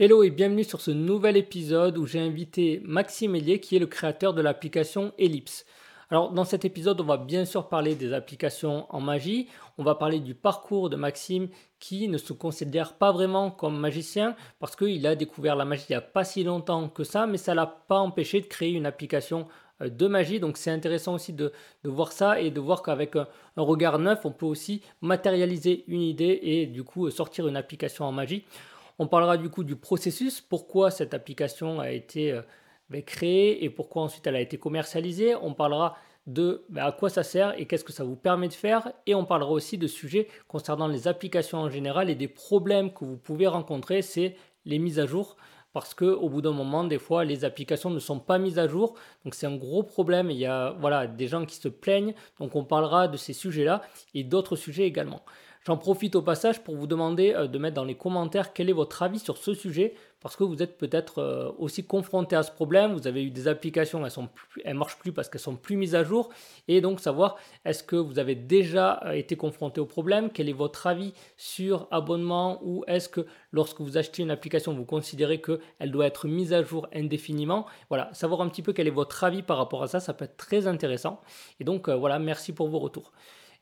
Hello et bienvenue sur ce nouvel épisode où j'ai invité Maxime Hélier qui est le créateur de l'application Ellipse. Alors dans cet épisode on va bien sûr parler des applications en magie, on va parler du parcours de Maxime qui ne se considère pas vraiment comme magicien parce qu'il a découvert la magie il n'y a pas si longtemps que ça mais ça l'a pas empêché de créer une application euh, de magie. Donc c'est intéressant aussi de, voir ça et de voir qu'avec un, regard neuf, on peut aussi matérialiser une idée et du coup sortir une application en magie. On parlera du coup du processus, pourquoi cette application a été euh, ben, créée et pourquoi ensuite elle a été commercialisée. On parlera de ben, à quoi ça sert et qu'est-ce que ça vous permet de faire. Et on parlera aussi de sujets concernant les applications en général et des problèmes que vous pouvez rencontrer, c'est les mises à jour. Parce qu'au bout d'un moment, des fois, les applications ne sont pas mises à jour. Donc c'est un gros problème. Il y a voilà, des gens qui se plaignent. Donc on parlera de ces sujets-là et d'autres sujets également. J'en profite au passage pour vous demander euh, de mettre dans les commentaires quel est votre avis sur ce sujet, parce que vous êtes peut-être euh, aussi confronté à ce problème, vous avez eu des applications, elles ne marchent plus parce qu'elles sont plus mises à jour, et donc savoir est-ce que vous avez déjà euh, été confronté au problème, quel est votre avis sur abonnement, ou est-ce que lorsque vous achetez une application, vous considérez qu'elle doit être mise à jour indéfiniment? Voilà, savoir un petit peu quel est votre avis par rapport à ça, ça peut être très intéressant. Et donc voilà, merci pour vos retours.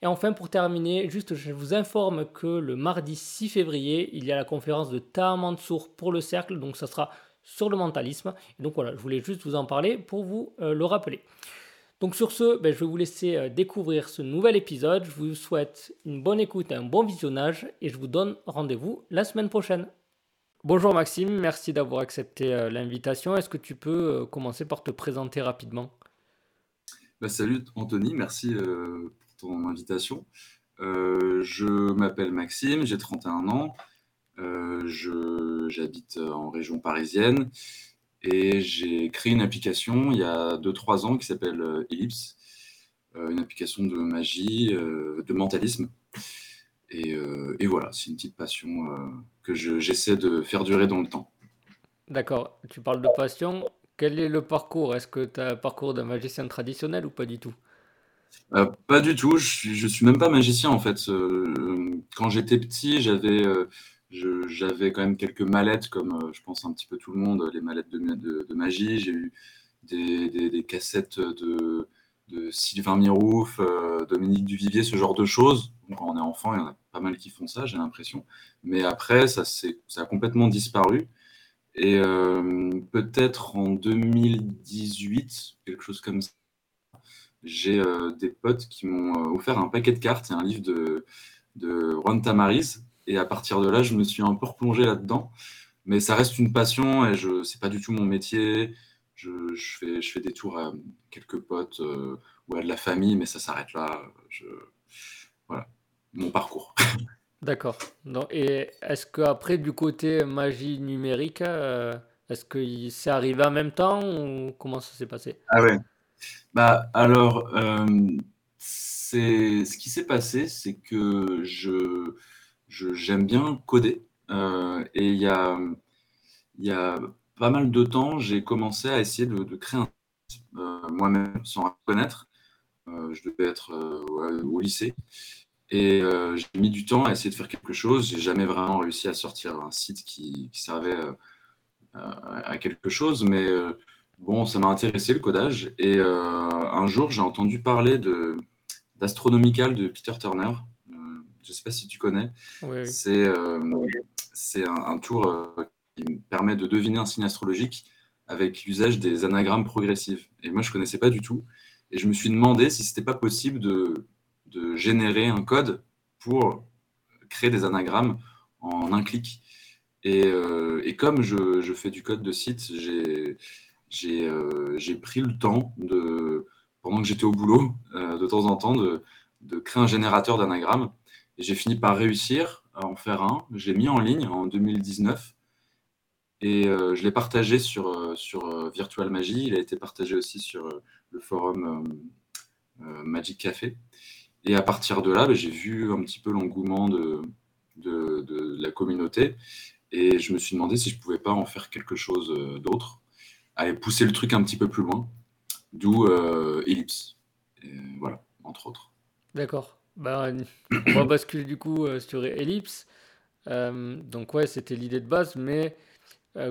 Et enfin, pour terminer, juste je vous informe que le mardi 6 février, il y a la conférence de Taha Mansour pour le cercle, donc ça sera sur le mentalisme. Et donc voilà, je voulais juste vous en parler pour vous euh, le rappeler. Donc sur ce, ben, je vais vous laisser euh, découvrir ce nouvel épisode. Je vous souhaite une bonne écoute et un bon visionnage et je vous donne rendez-vous la semaine prochaine. Bonjour Maxime, merci d'avoir accepté euh, l'invitation. Est-ce que tu peux commencer par te présenter rapidement? Bah, Salut Anthony, merci ton invitation. Euh, je m'appelle Maxime, j'ai 31 ans, euh, j'habite en région parisienne et j'ai créé une application il y a 2-3 ans qui s'appelle euh, Ellipse, une application de magie, de mentalisme. Et, voilà, c'est une petite passion que j'essaie de faire durer dans le temps. D'accord, tu parles de passion. Quel est le parcours? Est-ce que tu as un parcours d'un magicien traditionnel ou pas du tout? Euh, pas du tout, je suis, suis même pas magicien en fait. Euh, quand j'étais petit, j'avais euh, j'avais quand même quelques mallettes, comme je pense un petit peu tout le monde, les mallettes de, magie. J'ai eu des, cassettes de, Sylvain Mirouf, Dominique Duvivier, ce genre de choses. quand on est enfant, il y en a pas mal qui font ça, j'ai l'impression. Mais après, ça, ça a complètement disparu. Et peut-être en 2018, quelque chose comme ça j'ai euh, des potes qui m'ont euh, offert un paquet de cartes et un livre de, de Juan Tamariz. Et à partir de là, je me suis un peu replongé là-dedans. Mais ça reste une passion et je n'est pas du tout mon métier. Je, fais, je fais des tours à quelques potes euh, ou à de la famille, mais ça s'arrête là. Je, voilà, mon parcours. D'accord. Et est-ce qu'après, du côté magie numérique, est-ce que c'est arrivé en même temps ou comment ça s'est passé? Ah ouais. Bah, alors, euh, ce qui s'est passé, c'est que je j'aime bien coder, euh, et il y a y a pas mal de temps, j'ai commencé à essayer de créer un euh, moi-même sans connaître. je devais être, au lycée et j'ai mis du temps à essayer de faire quelque chose. J'ai jamais vraiment réussi à sortir un site qui servait, à quelque chose, mais Bon, ça m'a intéressé le codage et euh, un jour j'ai entendu parler de d'Astronomical de Peter Turner. Euh, je ne sais pas si tu connais. C'est euh, c'est un, tour qui permet de deviner un signe astrologique avec l'usage des anagrammes progressifs. Et moi je connaissais pas du tout et je me suis demandé si c'était pas possible de, de générer un code pour créer des anagrammes en un clic. Et, et comme je, je, fais du code de site, j'ai euh, j'ai pris le temps, de, pendant que j'étais au boulot, euh, de temps en temps, de, créer un générateur d'anagrammes. Et j'ai fini par réussir à en faire un. Je l'ai mis en ligne en 2019 et euh, je l'ai partagé sur, sur Virtual Magie. Il a été partagé aussi sur le forum Magic Café. Et à partir de là, ben, j'ai vu un petit peu l'engouement de, de, de, la communauté et je me suis demandé si je pouvais pas en faire quelque chose d'autre aller pousser le truc un petit peu plus loin, d'où euh, Ellipse. voilà, entre autres. D'accord. Bah, on va basculer du coup euh, sur Ellipse. Euh, donc ouais, c'était l'idée de base, mais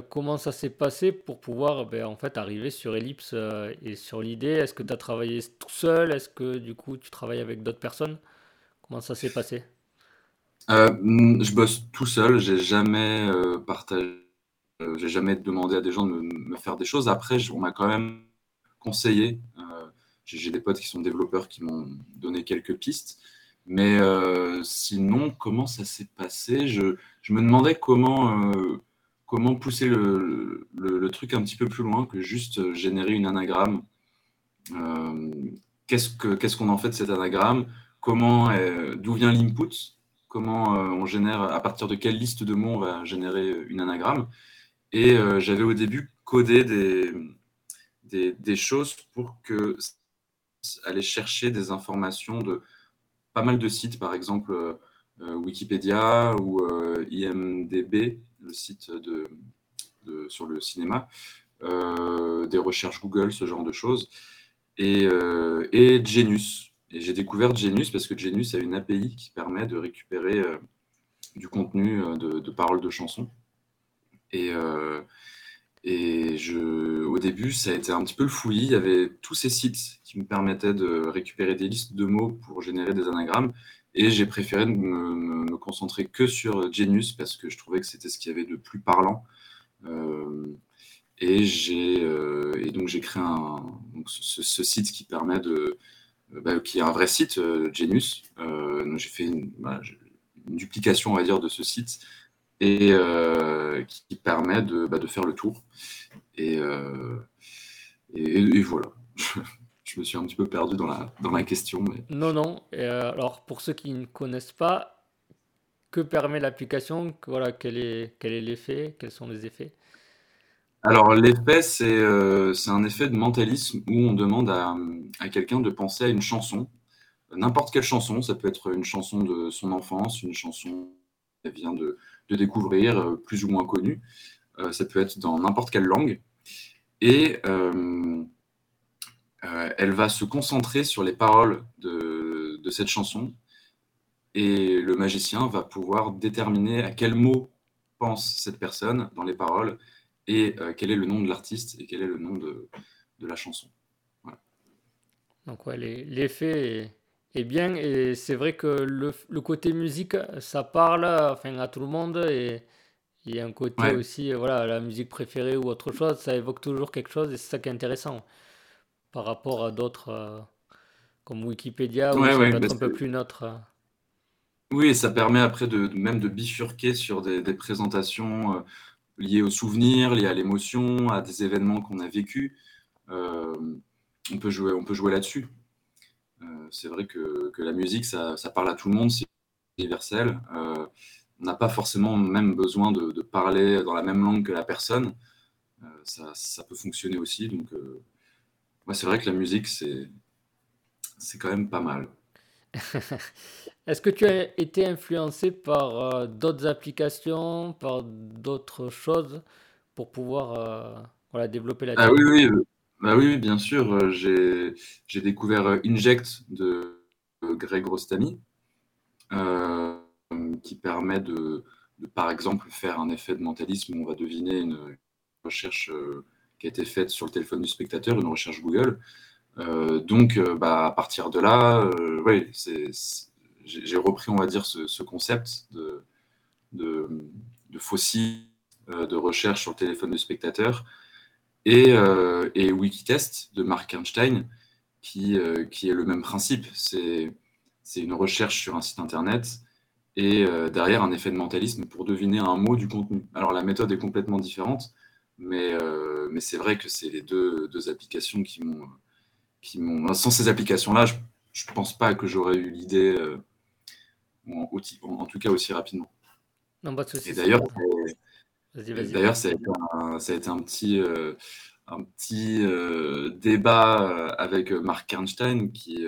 comment ça s'est passé pour pouvoir ben, en fait arriver sur Ellipse et sur l'idée? Est-ce que tu as travaillé tout seul? Est-ce que du coup tu travailles avec d'autres personnes? Comment ça s'est passé? Je bosse tout seul, j'ai jamais partagé j'ai jamais demandé à des gens de me, faire des choses. Après, on m'a quand même conseillé. Euh, j'ai des potes qui sont développeurs qui m'ont donné quelques pistes. Mais euh, sinon, comment ça s'est passé? Je, me demandais comment, comment pousser le, truc un petit peu plus loin que juste générer une anagramme. Qu'est-ce qu'on en fait de cet anagramme? D'où vient l'input? Comment on génère, à partir de quelle liste de mots on va générer une anagramme? Et euh, j'avais au début codé des, choses pour que aller chercher des informations de pas mal de sites, par exemple euh, Wikipédia ou euh, IMDB, le site sur le cinéma, des recherches Google, ce genre de choses, et, Genius. Et j'ai découvert Genius parce que Genius a une API qui permet de récupérer du contenu de paroles de chansons. Et, euh, et je, au début, ça a été un petit peu le fouillis. Il y avait tous ces sites qui me permettaient de récupérer des listes de mots pour générer des anagrammes. Et j'ai préféré me, concentrer que sur Genius parce que je trouvais que c'était ce qu'il y avait de plus parlant. Euh, et, euh, et donc j'ai créé un, ce, site qui permet de, bah, qui est un vrai site, Genius. j'ai fait bah, une, duplication, on va dire, de ce site et euh, qui permet de, bah, de, faire le tour. Et, euh, et, voilà. Je me suis un petit peu perdu dans la, dans la question. Mais... Non, non. Et euh, alors, pour ceux qui ne connaissent pas, que permet l'application? Voilà, Quel est quel est l'effet? Quels sont les effets? Alors, l'effet, c'est c'est un effet de mentalisme où on demande à, à quelqu'un de penser à une chanson, n'importe quelle chanson. Ça peut être une chanson de son enfance, une chanson qui vient de, de découvrir, euh, plus ou moins connu. Euh, ça peut être dans n'importe quelle langue. Et euh, elle va se concentrer sur les paroles de, cette chanson. Et le magicien va pouvoir déterminer à quel mot pense cette personne dans les paroles et quel est le nom de l'artiste et quel est le nom de, la chanson. Donc l'effet et bien. Et c'est vrai que le, le, côté musique, ça parle enfin, à tout le monde. Et il y a un côté aussi, voilà, la musique préférée ou autre chose, ça évoque toujours quelque chose. Et c'est ça qui est intéressant par rapport à d'autres euh, comme Wikipédia, où c'est peut-être un peu plus neutre. Euh. Oui, ça permet après de, même de bifurquer sur des, des présentations euh, liées aux souvenirs, liées à l'émotion, à des événements qu'on a vécus. on peut jouer, on peut jouer là-dessus. Euh, c'est vrai que, la musique, ça, parle à tout le monde, c'est universel. Euh, on n'a pas forcément même besoin de, parler dans la même langue que la personne. Euh, ça, peut fonctionner aussi. Donc, c'est vrai que la musique, c'est, c'est quand même pas mal. Est-ce que tu as été influencé par d'autres applications, par d'autres choses pour pouvoir voilà, développer la ah, oui, oui, bah oui, bien sûr. Euh, j'ai découvert euh, Inject de Greg Rostami, euh, qui permet de, par exemple, faire un effet de mentalisme où on va deviner une recherche qui a été faite sur le téléphone du spectateur, une recherche Google. donc, bah, à partir de là, ouais, j'ai repris, on va dire, ce, concept de, de, de recherche sur le téléphone du spectateur et, euh, et Wikitest de Mark Einstein, qui, euh, qui est le même principe. C'est une recherche sur un site internet et euh, derrière un effet de mentalisme pour deviner un mot du contenu. Alors la méthode est complètement différente, mais, mais c'est vrai que c'est les deux, deux, applications qui m'ont... Qui sans ces applications-là, je ne pense pas que j'aurais eu l'idée, en, en, tout cas aussi rapidement. Non, pas de souci. Et d'ailleurs, D'ailleurs, ça, a été un petit, euh, euh, débat euh, avec Mark Kernstein qui,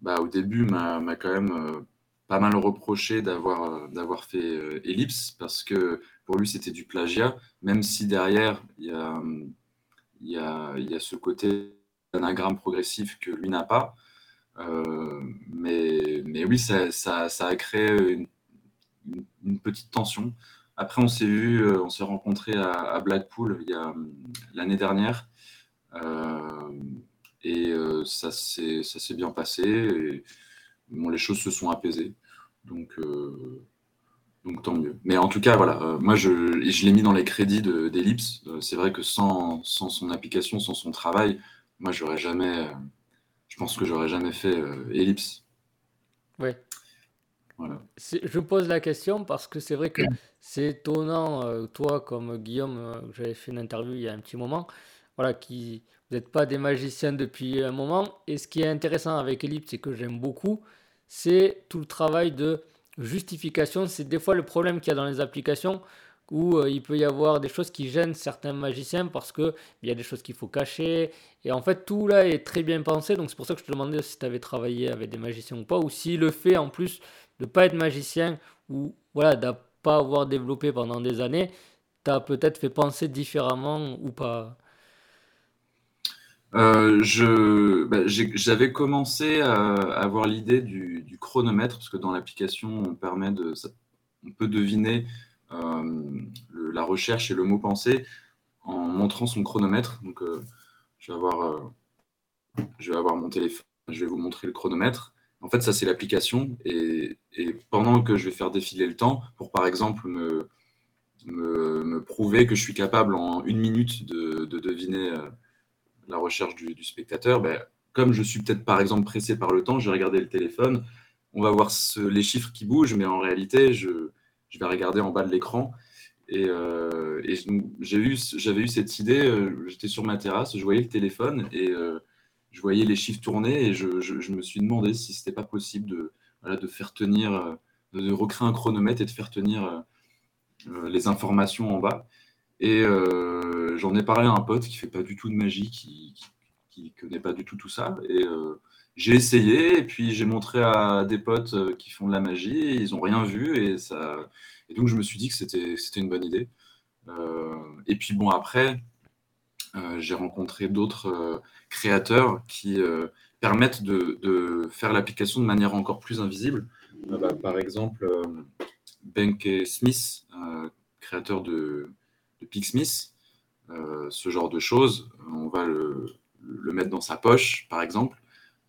bah, au début, m'a quand même pas mal reproché d'avoir d'avoir fait Ellipse parce que pour lui, c'était du plagiat, même si derrière, il y a, ce côté anagramme progressif que lui n'a pas. mais, oui, ça, a créé une petite tension après, on s'est vu, on s'est rencontré à, Blackpool a l'année dernière. et ça s'est bien passé. Bon, les choses se sont apaisées. Donc, donc tant mieux. Mais en tout cas, voilà, euh, moi je, je l'ai mis dans les crédits d'Ellipse. Euh, c'est vrai que sans, sans, son application, sans son travail, moi j'aurais jamais, euh, je pense que j'aurais jamais fait Ellipse. Oui. Je pose la question parce que c'est vrai que c'est étonnant, toi comme Guillaume, j'avais fait une interview il y a un petit moment, voilà, qui vous n'êtes pas des magiciens depuis un moment. Et ce qui est intéressant avec Ellipse et que j'aime beaucoup, c'est tout le travail de justification. C'est des fois le problème qu'il y a dans les applications où euh, il peut y avoir des choses qui gênent certains magiciens parce qu'il y a des choses qu'il faut cacher. Et en fait, tout là est très bien pensé. Donc c'est pour ça que je te demandais si tu avais travaillé avec des magiciens ou pas. Ou si le fait en plus de ne pas être magicien ou voilà, de pas avoir développé pendant des années, t'as peut-être fait penser différemment ou pas? Euh, je, bah, j'avais commencé à, avoir l'idée du, chronomètre, parce que dans l'application, on, permet de, on peut deviner euh, la recherche et le mot pensé en montrant son chronomètre. Donc, euh, je, vais avoir, je vais avoir mon téléphone, je vais vous montrer le chronomètre. En fait, ça, c'est l'application. Et, pendant que je vais faire défiler le temps, pour par exemple me, prouver que je suis capable en une minute de, de deviner la recherche du, spectateur, ben, comme je suis peut-être par exemple pressé par le temps, j'ai regardé le téléphone, on va voir les chiffres qui bougent, mais en réalité, je, vais regarder en bas de l'écran. Et, euh, j'avais eu, cette idée, euh, j'étais sur ma terrasse, je voyais le téléphone et euh, je voyais les chiffres tourner et je, me suis demandé si c'était pas possible de, faire tenir, de recréer un chronomètre et de faire tenir les informations en bas. Et euh, j'en ai parlé à un pote qui fait pas du tout de magie, qui, qui, connaît pas du tout tout ça. Et euh, j'ai essayé, et puis j'ai montré à des potes euh, qui font de la magie, ils ont rien vu, et donc je me suis dit que c'était une bonne idée. et puis bon après, j'ai rencontré d'autres créateurs qui permettent de, faire l'application de manière encore plus invisible. Bah, par exemple, Benke Smith, créateur de de Pixsmith, euh, ce genre de choses. On va le, mettre dans sa poche, par exemple,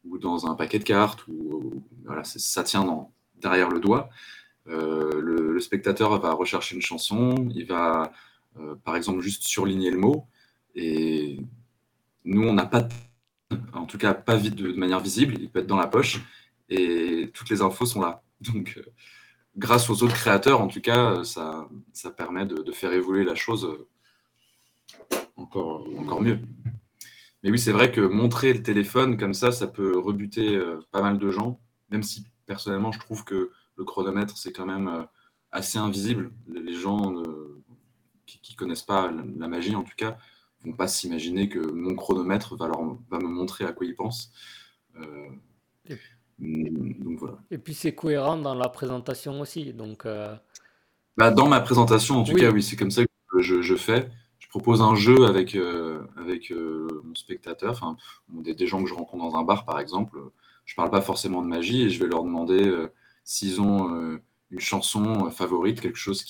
ou dans un paquet de cartes, ou, ça tient derrière le doigt. Euh, le, spectateur va rechercher une chanson, il va, euh, par exemple, juste surligner le mot, et nous, on n'a pas, en tout cas, pas de, de, manière visible, il peut être dans la poche, et toutes les infos sont là. Donc, grâce aux autres créateurs, en tout cas, ça, ça permet de, faire évoluer la chose encore, encore mieux. Mais oui, c'est vrai que montrer le téléphone comme ça, ça peut rebuter euh, pas mal de gens, même si personnellement, je trouve que le chronomètre, c'est quand même euh, assez invisible. Les gens qui ne connaissent pas la magie, en tout cas, vont pas s'imaginer que mon chronomètre va, leur, va me montrer à quoi ils pensent. Euh, et puis c'est cohérent dans la présentation aussi. Donc, euh, bah, dans ma présentation, en tout cas, oui, c'est comme ça que je, fais. Je propose un jeu avec, euh, avec mon spectateur, enfin, des, gens que je rencontre dans un bar, par exemple. Je ne parle pas forcément de magie et je vais leur demander s'ils ont une chanson favorite, quelque chose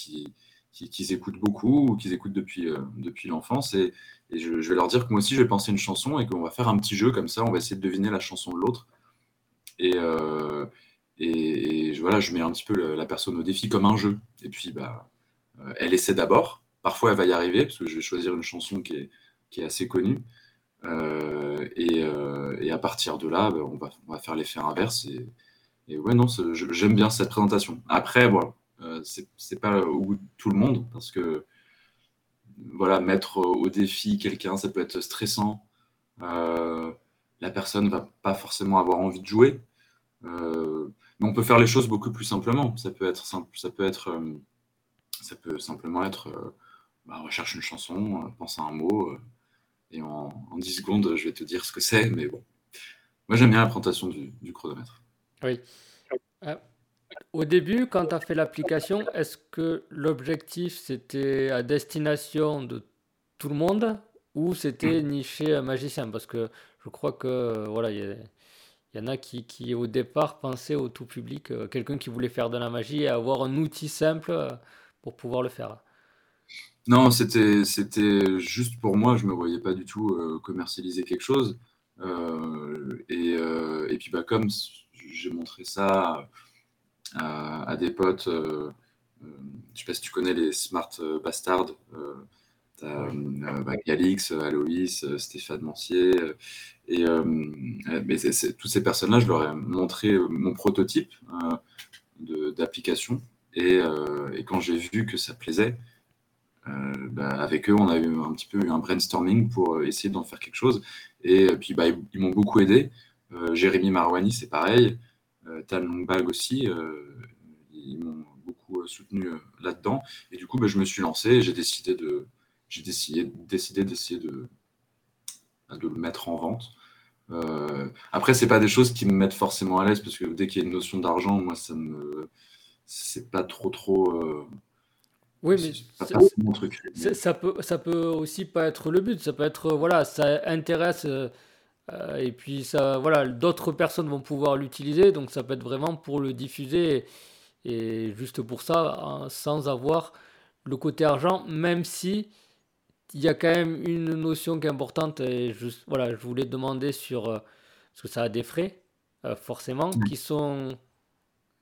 qu'ils qui, écoutent beaucoup ou qu'ils écoutent depuis, depuis l'enfance. Et, je, vais leur dire que moi aussi, je vais penser une chanson et qu'on va faire un petit jeu comme ça. On va essayer de deviner la chanson de l'autre. Euh, et, et, voilà, je mets un petit peu la, personne au défi comme un jeu. Et puis, bah, euh, elle essaie d'abord. Parfois, elle va y arriver, parce que je vais choisir une chanson qui est, qui est assez connue. Euh, et, à partir de là, bah, on, va, on va faire l'effet inverse. Et ouais, non, j'aime bien cette présentation. Après, voilà, c'est pas au goût de tout le monde, parce que voilà, mettre au défi quelqu'un, ça peut être stressant. la personne va pas forcément avoir envie de jouer. Euh, mais on peut faire les choses beaucoup plus simplement. Ça peut être simple, ça peut être, euh, ça peut simplement être, euh, bah, recherche une chanson, pense à un mot, et en, 10 secondes, je vais te dire ce que c'est. Mais bon, moi j'aime bien la présentation du, chronomètre. Oui. Au début, quand tu as fait l'application, est-ce que l'objectif c'était à destination de tout le monde ou c'était hmm. niché magicien? Parce que je crois que voilà, il y en a qui, qui, au départ, pensaient au tout public, euh, quelqu'un qui voulait faire de la magie et avoir un outil simple euh, pour pouvoir le faire. Non, c'était c'était juste pour moi. Je me voyais pas du tout commercialiser quelque chose. et, et, puis bah comme j'ai montré ça à, des potes. Euh, euh, je sais pas si tu connais les Smart Bastards. Euh, T'as bah, Galix, Aloïs, Stéphane Mancier. et mais toutes ces personnes-là, je leur ai montré mon prototype d'application. Et, et, quand j'ai vu que ça plaisait, bah, avec eux, on a eu un petit peu un brainstorming pour essayer d'en faire quelque chose. Et puis, bah, ils, m'ont beaucoup aidé. Jérémy Marouani, c'est pareil. Euh, Tal Longbag aussi, euh, ils m'ont beaucoup euh, soutenu là-dedans. Et du coup, bah, je me suis lancé et j'ai décidé de, j'ai décidé, décidé d'essayer de, de le mettre en vente. Euh, après, c'est pas des choses qui me mettent forcément à l'aise parce que dès qu'il y a une notion d'argent, moi, ça me, c'est pas trop trop. oui, mais pas mon truc. Ça peut, ça peut aussi pas être le but. Ça peut être, voilà, ça intéresse euh, et puis ça, voilà, d'autres personnes vont pouvoir l'utiliser, donc ça peut être vraiment pour le diffuser et, juste pour ça, hein, sans avoir le côté argent, même si il y a quand même une notion qui est importante et juste, voilà, je voulais demander sur euh, parce que ça a des frais euh, forcément qui sont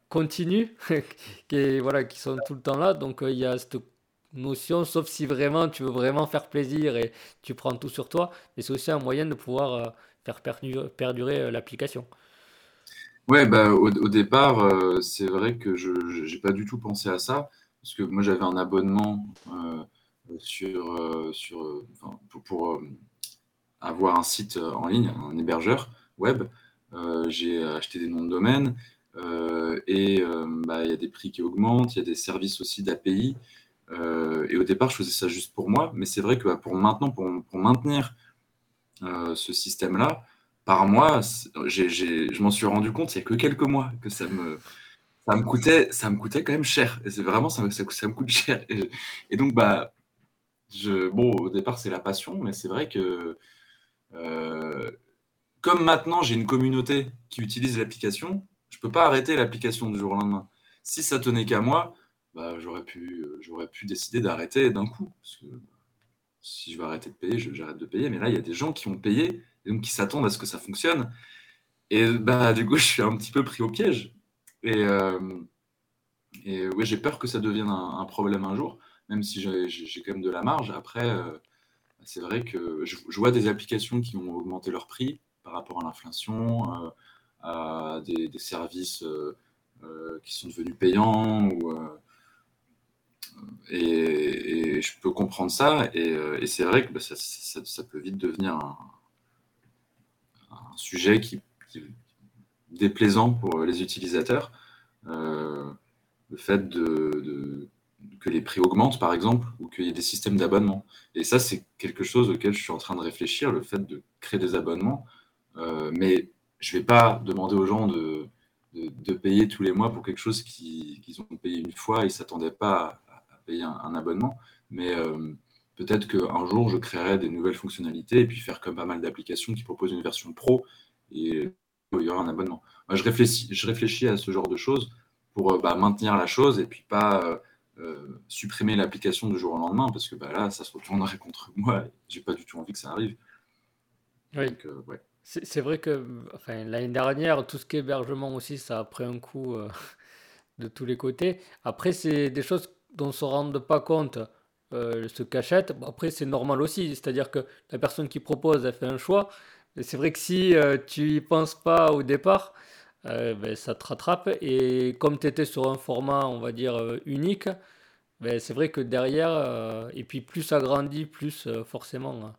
continus, qui voilà, qui sont tout le temps là, donc il y a cette notion, sauf si vraiment tu veux vraiment faire plaisir et tu prends tout sur toi, mais c'est aussi un moyen de pouvoir faire perdurer, euh, l'application. Ouais, bah, au, départ, euh, c'est vrai que je n'ai pas du tout pensé à ça, parce que moi j'avais un abonnement euh, sur, sur, pour, avoir un site en ligne, un hébergeur web. j'ai acheté des noms de domaine et bah, il y a des prix qui augmentent, il y a des services aussi d'API. et au départ, je faisais ça juste pour moi, mais c'est vrai que bah, pour maintenant, pour, pour maintenir ce système-là, par mois, je m'en suis rendu compte il y a que quelques mois que ça me, ça me, coûtait, ça me coûtait quand même cher. Et c'est vraiment, ça, ça, me coûte cher. Et, donc, bah, je, bon, au départ, c'est la passion, mais c'est vrai que euh, comme maintenant j'ai une communauté qui utilise l'application, je ne peux pas arrêter l'application du jour au lendemain. Si ça tenait qu'à moi, bah, j'aurais pu, pu décider d'arrêter d'un coup. Si je veux arrêter de payer, j'arrête de payer. Mais là, il y a des gens qui ont payé et donc qui s'attendent à ce que ça fonctionne. Et bah, du coup, je suis un petit peu pris au piège. Et, euh, ouais, j'ai peur que ça devienne un, problème un jour, même si j'ai quand même de la marge. Après, euh, c'est vrai que je, vois des applications qui ont augmenté leur prix par rapport à l'inflation, euh, à des, des services qui sont devenus payants ou et, je peux comprendre ça. Et, euh, c'est vrai que bah, ça, peut vite devenir un, sujet qui, déplaisant pour les utilisateurs. Euh, le fait de, que les prix augmentent, par exemple, ou qu'il y ait des systèmes d'abonnement. Et ça, c'est quelque chose auquel je suis en train de réfléchir, le fait de créer des abonnements. Euh, mais je ne vais pas demander aux gens de, payer tous les mois pour quelque chose qu'ils ont payé une fois et ne s'attendaient pas payer un, abonnement. Mais euh, peut-être qu'un jour, je créerai des nouvelles fonctionnalités et puis faire comme pas mal d'applications qui proposent une version pro et il y aura un abonnement. Moi, je réfléchis, je réfléchis à ce genre de choses pour euh, bah, maintenir la chose et puis pas euh, supprimer l'application du jour au lendemain parce que bah, là, ça se retournerait contre moi. J'ai pas du tout envie que ça arrive. Oui. C'est vrai que enfin, l'année dernière, tout ce qui est hébergement aussi, ça a pris un coup de tous les côtés. Après, c'est des choses ne se rendent pas compte euh, se cachette. après, c'est normal aussi, c'est-à-dire que la personne qui propose, elle fait un choix. C'est vrai que si euh, tu y penses pas au départ, euh, ben, ça te rattrape. Et comme tu étais sur un format, on va dire, unique, ben, c'est vrai que derrière, et puis plus ça grandit, plus forcément,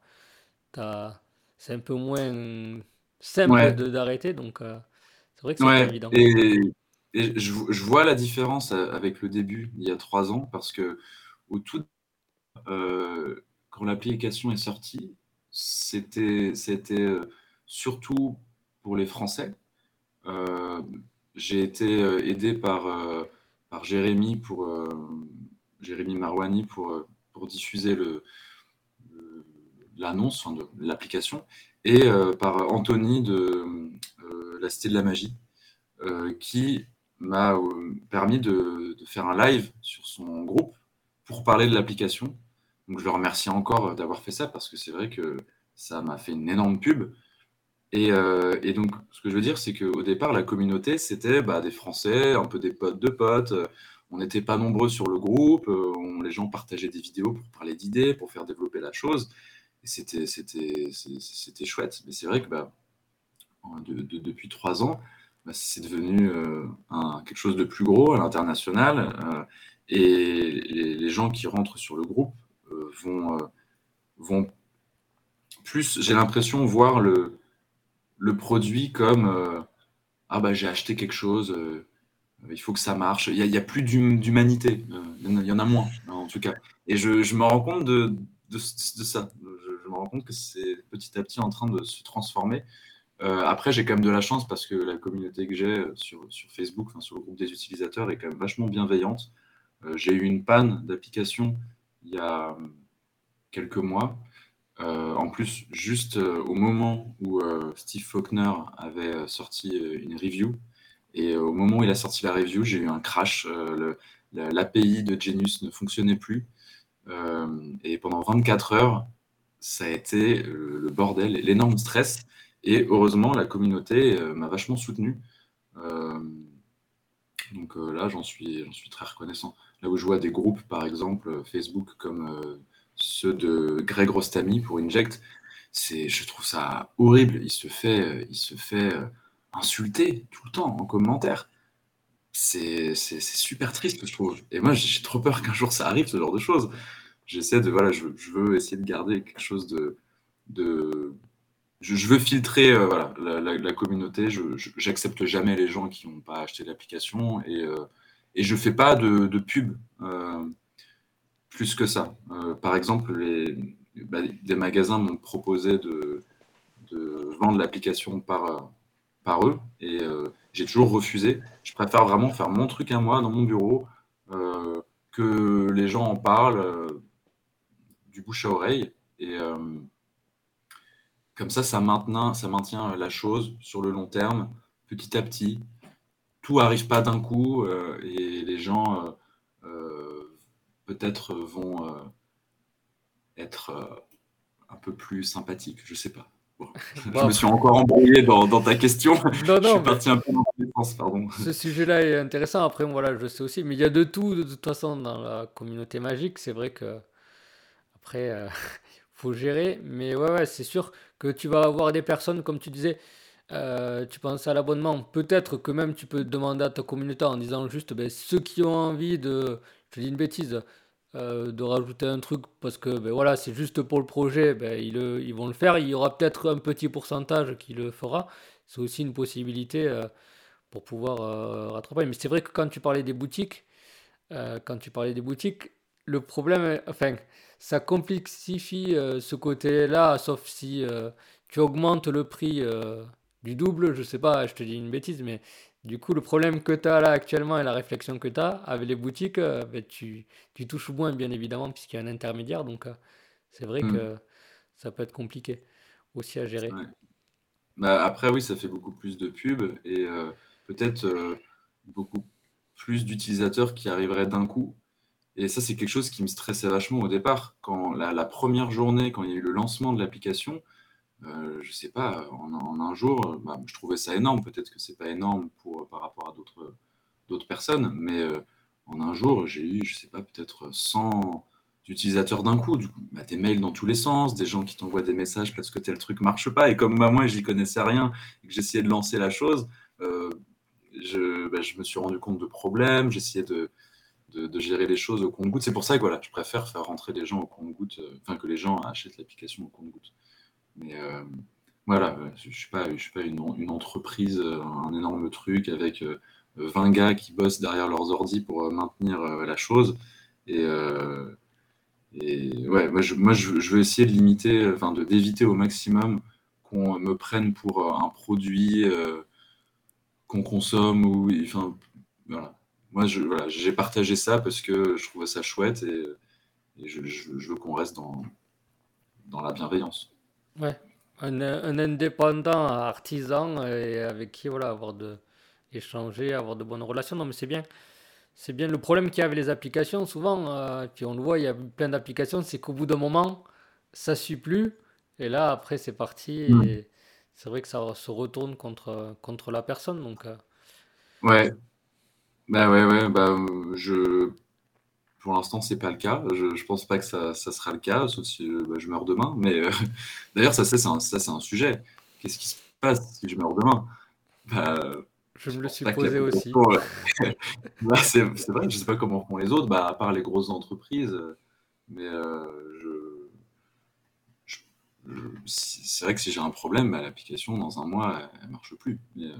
c'est un peu moins simple d'arrêter. Donc, c'est vrai que c'est pas évident. Et je, vois la différence avec le début, il y a trois ans, parce que au tout, euh, quand l'application est sortie, c'était euh, surtout pour les Français. Euh, j'ai été aidé par, par Jérémy, pour, Jérémy Marwani pour, pour diffuser le, l'annonce de l'application et par Anthony de la Cité de la Magie, qui m'a euh, permis de, faire un live sur son groupe pour parler de l'application. Donc je le remercie encore d'avoir fait ça parce que c'est vrai que ça m'a fait une énorme pub. Et, et, donc, ce que je veux dire, c'est qu'au départ, la communauté, c'était bah, des Français, un peu des potes de potes. On n'était pas nombreux sur le groupe. On, les gens partageaient des vidéos pour parler d'idées, pour faire développer la chose. Et c'était chouette. Mais c'est vrai que bah, depuis trois ans, bah, c'est devenu euh, quelque chose de plus gros à l'international. Euh, et les, gens qui rentrent sur le groupe euh, vont, plus, j'ai l'impression, voir le, produit comme Ah bah j'ai acheté quelque chose, il faut que ça marche. Il n'y a, plus d'humanité. il y en a moins, en tout cas. Et je, me rends compte de, ça. Je, me rends compte que c'est petit à petit en train de se transformer. Euh, après, j'ai quand même de la chance parce que la communauté que j'ai euh, sur, Facebook, sur le groupe des utilisateurs, est quand même vachement bienveillante. Euh, j'ai eu une panne d'application il y a quelques mois. en plus, juste au moment où Steve Faulkner avait sorti une review, et au moment où il a sorti la review, j'ai eu un crash. L'API de Genius ne fonctionnait plus. et pendant 24 heures, ça a été le bordel, l'énorme stress. Et heureusement, la communauté euh, m'a vachement soutenu. Euh, donc euh, là, j'en suis, suis très reconnaissant. Là où je vois des groupes, par exemple, Facebook, comme ceux de Greg Rostami pour Inject, c'est, je trouve ça horrible. Il se fait, il se fait insulter tout le temps en commentaire. C'est, super triste, je trouve. Et moi, j'ai trop peur qu'un jour ça arrive, ce genre de choses. J'essaie de, voilà, je, veux essayer de garder quelque chose de, je, veux filtrer euh, la, communauté. Je n'accepte jamais les gens qui n'ont pas acheté l'application et, euh, je ne fais pas de, pub euh, plus que ça. par exemple, bah, des magasins m'ont proposé de, vendre l'application par, eux et j'ai toujours refusé. Je préfère vraiment faire mon truc à moi dans mon bureau, que les gens en parlent du bouche à oreille. Comme ça, ça maintient, ça maintient euh, la chose sur le long terme, petit à petit. Tout n'arrive pas d'un coup euh, et les gens euh, peut-être vont être un peu plus sympathiques, je ne sais pas. Je me suis encore embrouillé dans, ta question. Non, non, je suis parti un peu dans les sens, pardon. Ce sujet-là est intéressant. Après, voilà, je sais aussi, mais il y a de tout de toute façon dans la communauté magique. C'est vrai que après, faut gérer. Mais ouais, ouais c'est sûr que tu vas avoir des personnes, comme tu disais, euh, tu penses à l'abonnement. Peut-être que même tu peux demander à ta communauté en disant juste ben, ceux qui ont envie de, je dis une bêtise, euh, de rajouter un truc parce que ben, voilà, c'est juste pour le projet, ben, ils, ils, vont le faire. Il y aura peut-être un petit pourcentage qui le fera. C'est aussi une possibilité euh, pour pouvoir rattraper. Mais c'est vrai que quand tu parlais des boutiques, quand tu parlais des boutiques, le problème, enfin, ça complexifie euh, ce côté-là, sauf si euh, tu augmentes le prix euh, du double, je sais pas, je te dis une bêtise, mais du coup, le problème que tu as là actuellement et la réflexion que tu as avec les boutiques, ben, tu, tu, touches moins, bien évidemment, puisqu'il y a un intermédiaire, donc c'est vrai hmm. que ça peut être compliqué aussi à gérer. Bah, après, oui, ça fait beaucoup plus de pubs et peut-être beaucoup plus d'utilisateurs qui arriveraient d'un coup et ça, c'est quelque chose qui me stressait vachement au départ. Quand la, première journée, quand il y a eu le lancement de l'application, euh, je sais pas, en, un jour, bah, je trouvais ça énorme. Peut-être que c'est pas énorme pour, par rapport à d'autres, d'autres personnes, mais euh, en un jour, j'ai eu, je sais pas, peut-être 100 utilisateurs d'un coup. Bah, des mails dans tous les sens, des gens qui t'envoient des messages parce que tel truc marche pas. Et comme bah, moi, j'y connaissais rien et que j'essayais de lancer la chose, euh, je, je me suis rendu compte de problèmes. J'essayais de de, gérer les choses au compte-goutte. C'est pour ça que voilà, je préfère faire rentrer les gens au compte-goutte, euh, enfin que les gens achètent l'application au compte-goutte. Mais euh, voilà, je ne suis pas, je suis pas une, entreprise, euh, un énorme truc avec 20 gars qui bossent derrière leurs ordi pour maintenir la chose. Et, ouais, moi, je, moi je, veux essayer de limiter, enfin de d'éviter au maximum qu'on me prenne pour un produit qu'on consomme ou enfin voilà moi, j'ai partagé ça parce que je trouvais ça chouette et, je, veux qu'on reste dans, dans la bienveillance. Ouais, un, indépendant artisan et avec qui voilà, avoir de échanger, avoir de bonnes relations. Non, mais c'est bien. C'est bien le problème qu'il y a avec les applications, souvent, euh, puis on le voit, il y a plein d'applications, c'est qu'au bout d'un moment, ça ne suit plus, et là, après, c'est parti, Mm. et c'est vrai que ça se retourne contre, contre la personne, donc... euh, Ouais, bah ouais, ouais, bah euh, je pour l'instant c'est pas le cas. Je, je pense pas que ça, ça sera le cas, sauf si euh, bah, je meurs demain. Mais euh, d'ailleurs, ça c'est un, ça c'est un sujet. Qu'est-ce qui se passe si je meurs demain? Bah, je me le suis posé aussi. euh, bah, c'est c'est vrai, je sais pas comment font les autres, bah, à part les grosses entreprises. Mais je, je- je- c'est vrai que si j'ai un problème, bah, l'application dans un mois, elle, elle marche plus. Mais,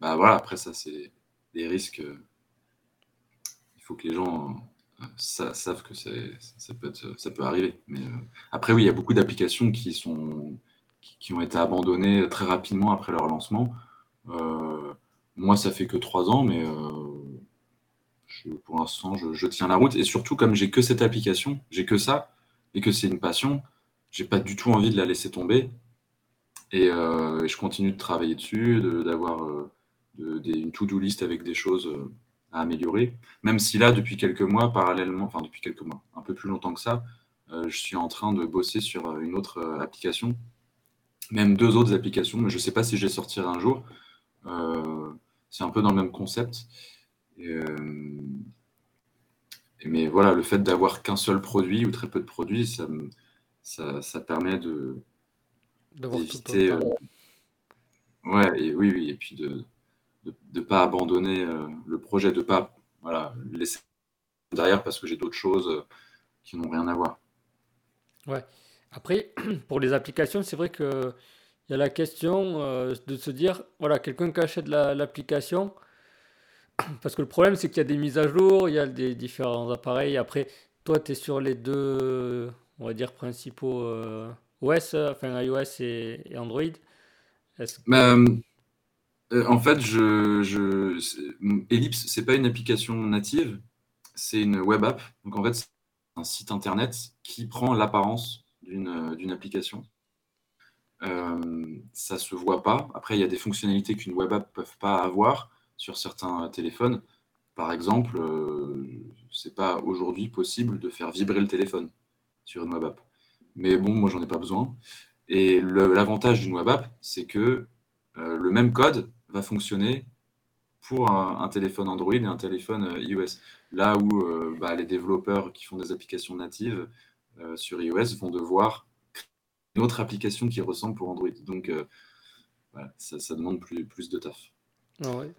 bah voilà, après ça c'est risques. euh, il faut que les gens euh, sa- savent que c'est, ça peut être- ça peut arriver. Mais euh, après, oui, il y a beaucoup d'applications qui sont, qui, ont été abandonnées très rapidement après leur lancement. Moi, ça fait que trois ans, mais je- pour l'instant, je, tiens la route. Et surtout, comme j'ai que cette application, j'ai que ça, et que c'est une passion, j'ai pas du tout envie de la laisser tomber. Et, je continue de travailler dessus, de- d'avoir de- des- une to-do list avec des choses euh, à améliorer. Même si là, depuis quelques mois, parallèlement, enfin depuis quelques mois, un peu plus longtemps que ça, euh, je suis en train de bosser sur euh, une autre application, même deux autres applications, mais je ne sais pas si je les sortirai un jour. Euh, c'est un peu dans le même concept. Et, euh, mais voilà, le fait d'avoir qu'un seul produit ou très peu de produits, ça, ça, ça permet de d'éviter. Ouais, et oui, oui, et puis de de ne pas abandonner euh, le projet, de pas voilà, laisser derrière parce que j'ai d'autres choses euh, qui n'ont rien à voir. Ouais. Après, pour les applications, c'est vrai que il y a la question euh, de se dire, voilà, quelqu'un qui achète la- l'application, parce que le problème, c'est qu'il y a des mises à jour, il y a des différents appareils. Après, toi, tu es sur les deux, on va dire, principaux euh, OS, enfin iOS et, et Android. Est-ce Mais, euh, en fait, je, je, Ellipse, c'est pas une application native, c'est une web app. Donc en fait, c'est un site internet qui prend l'apparence d'une application. Euh, ça se voit pas. Après, il y a des fonctionnalités qu'une web app ne peuvent pas avoir sur certains téléphones. Par exemple, euh, c'est pas aujourd'hui possible de faire vibrer le téléphone sur une web app. Mais bon, moi, j'en ai pas besoin. Et l'avantage d'une web app, c'est que euh, le même code va fonctionner pour un, un téléphone Android et un téléphone euh, iOS. Là où euh, bah, les développeurs qui font des applications natives euh, sur iOS vont devoir une autre application qui ressemble pour Android. Donc, euh, voilà, ça, ça demande plus, plus de taf. Ah ouais.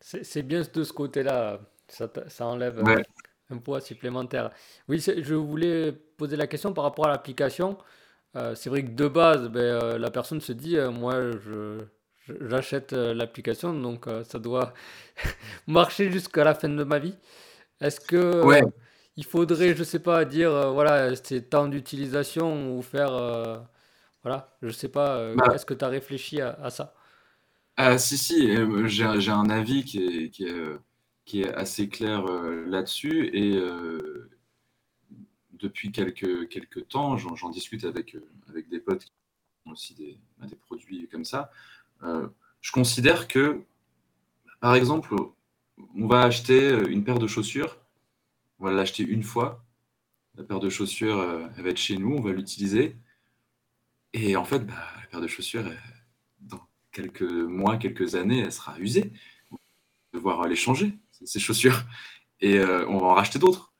C'est bien de ce côté-là, ça, enlève Ouais, un poids supplémentaire. Oui, je voulais poser la question par rapport à l'application. Euh, c'est vrai que de base, ben, euh, la personne se dit, euh, moi, je- j'achète euh, l'application, donc euh, ça doit marcher jusqu'à la fin de ma vie. Est-ce que ouais. euh, il faudrait, je sais pas, dire, voilà, c'est temps d'utilisation ou faire, euh, voilà, je sais pas, Bah, est-ce que tu as réfléchi à, à ça? ah, si, si, j'ai, un avis qui est, qui est, qui est assez clair là-dessus. Et euh, depuis quelques, quelques temps, j'en, discute avec, avec des potes qui ont aussi des, des produits comme ça. Euh, je considère que, par exemple, on va acheter une paire de chaussures, on va l'acheter une fois. La paire de chaussures, euh, elle va être chez nous, on va l'utiliser. Et en fait, bah, la paire de chaussures, dans quelques mois, quelques années, elle sera usée. On va devoir les changer, ces chaussures. Et euh, on va en racheter d'autres.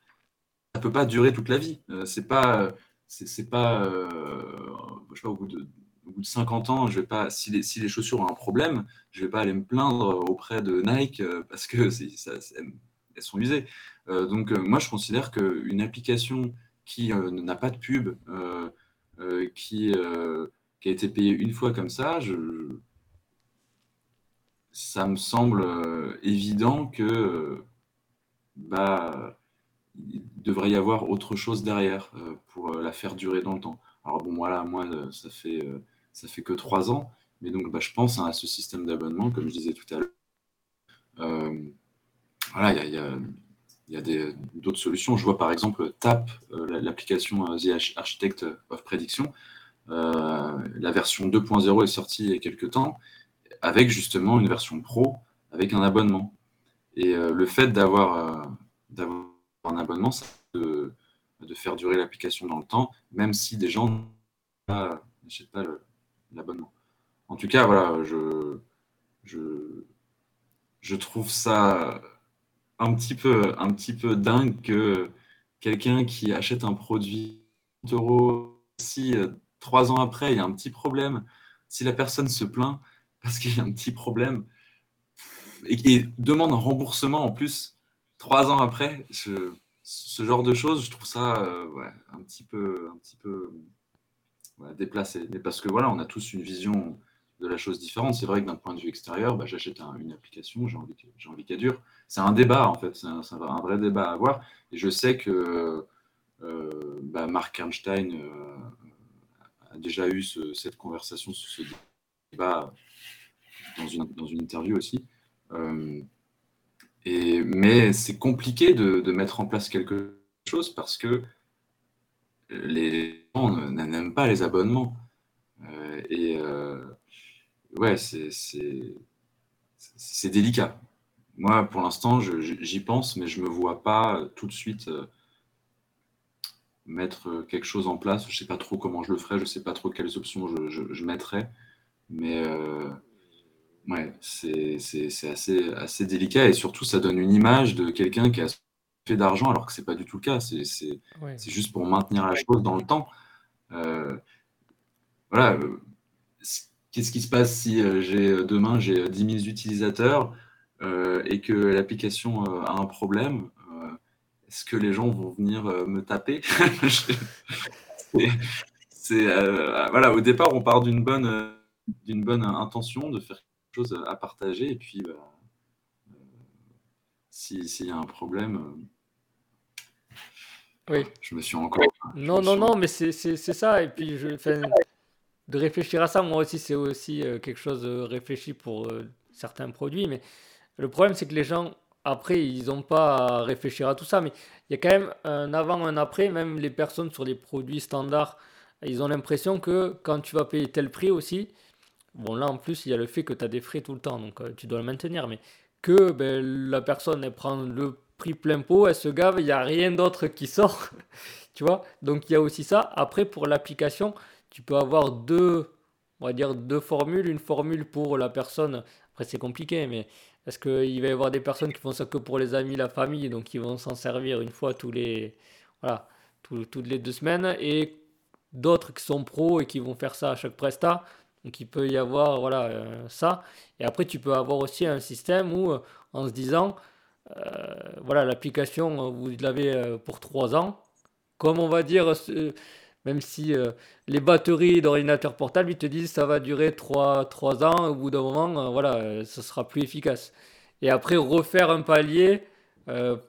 Ça peut pas durer toute la vie. Euh, c'est pas, c'est pas, euh, je sais pas, au bout de, au bout de 50 ans, je vais pas, si les, si les chaussures ont un problème, je vais pas aller me plaindre auprès de Nike euh, parce que ça- elles sont usées. Euh, donc euh, moi, je considère qu'une application qui n'a pas de pub, qui, a été payée une fois comme ça, je, ça me semble évident que bah, il devrait y avoir autre chose derrière pour la faire durer dans le temps. Alors bon, voilà, moi, ça fait, ça fait que trois ans, mais donc bah, je pense à ce système d'abonnement, comme je disais tout à l'heure. Euh, voilà, il y a, d'autres solutions. Je vois par exemple TAP, euh, la- l'application euh, The Arch- Architect of Prediction. La version 2.0 est sortie il y a quelques temps, avec justement une version pro, avec un abonnement. Et le fait d'avoir un abonnement, ça de, de faire durer l'application dans le temps, même si des gens n'achètent pas l'abonnement. En tout cas, voilà, je, je, je trouve ça un petit peu, un petit peu dingue que quelqu'un qui achète un produit 30 euros, si euh, trois ans après il y a un petit problème, si la personne se plaint parce qu'il y a un petit problème et, demande un remboursement en plus trois ans après, ce genre de choses, je trouve ça euh, un petit peu, un petit peu déplacé. Mais parce que voilà, on a tous une vision de la chose différente. C'est vrai que d'un point de vue extérieur, bah, j'achète une application, j'ai envie, envie qu'elle dure. C'est un débat, en fait, c'est un, vrai débat à avoir. Et je sais que euh, bah, Mark Kernstein euh, a déjà eu cette conversation ce débat dans une, interview aussi. Euh, mais c'est compliqué de, mettre en place quelque chose parce que les gens n'aiment pas les abonnements. et ouais, c'est délicat. Moi, pour l'instant, j'y pense, mais je ne me vois pas tout de suite euh, mettre quelque chose en place. Je ne sais pas trop comment je le ferai, je ne sais pas trop quelles options je, mettrai. Mais euh, ouais, c'est assez, assez délicat et surtout, ça donne une image de quelqu'un qui a d'argent alors que ce n'est pas du tout le cas. C'est juste pour maintenir la chose dans le temps. Euh, voilà qu'est-ce qui se passe si euh, j'ai euh, demain j'ai 10 euh, 000 utilisateurs et que l'application a un problème Est-ce que les gens vont venir me taper? C'est voilà, au départ, on part d'une bonne d'une bonne intention de faire quelque chose à partager et puis bah, s'il y a un problème. Oui. Je me suis encore. Non, non, non, mais c'est ça. Et puis, je, de réfléchir à ça. Moi aussi, c'est aussi euh, quelque chose de réfléchi pour euh, certains produits. Mais le problème, c'est que les gens, après, ils n'ont pas à réfléchir à tout ça. Mais il y a quand même un avant, un après. Même les personnes sur les produits standards, ils ont l'impression que quand tu vas payer tel prix aussi, bon, là en plus, il y a le fait que tu as des frais tout le temps. Donc, euh, tu dois le maintenir. Mais que ben, la personne, elle prend le prix plein pot, elle se gave, il n'y a rien d'autre qui sort. tu vois Donc, il y a aussi ça. Après, pour l'application tu peux avoir deux, on va dire deux formules. Une formule pour la personne, après c'est compliqué, mais est-ce qu'il va y avoir des personnes qui font ça que pour les amis, la famille, donc ils vont s'en servir une fois tous les, voilà, toutes les deux semaines, et d'autres qui sont pros et qui vont faire ça à chaque presta. Donc il peut y avoir voilà, euh, ça. Et après, tu peux avoir aussi un système où, euh, en se disant, voilà, l'application, vous l'avez pour trois ans. Comme on va dire, même si euh, les batteries d'ordinateur portable, ils te disent ça va durer 3, 3 ans, au bout d'un moment, euh, voilà, euh, ça sera plus efficace. Et après, refaire un palier,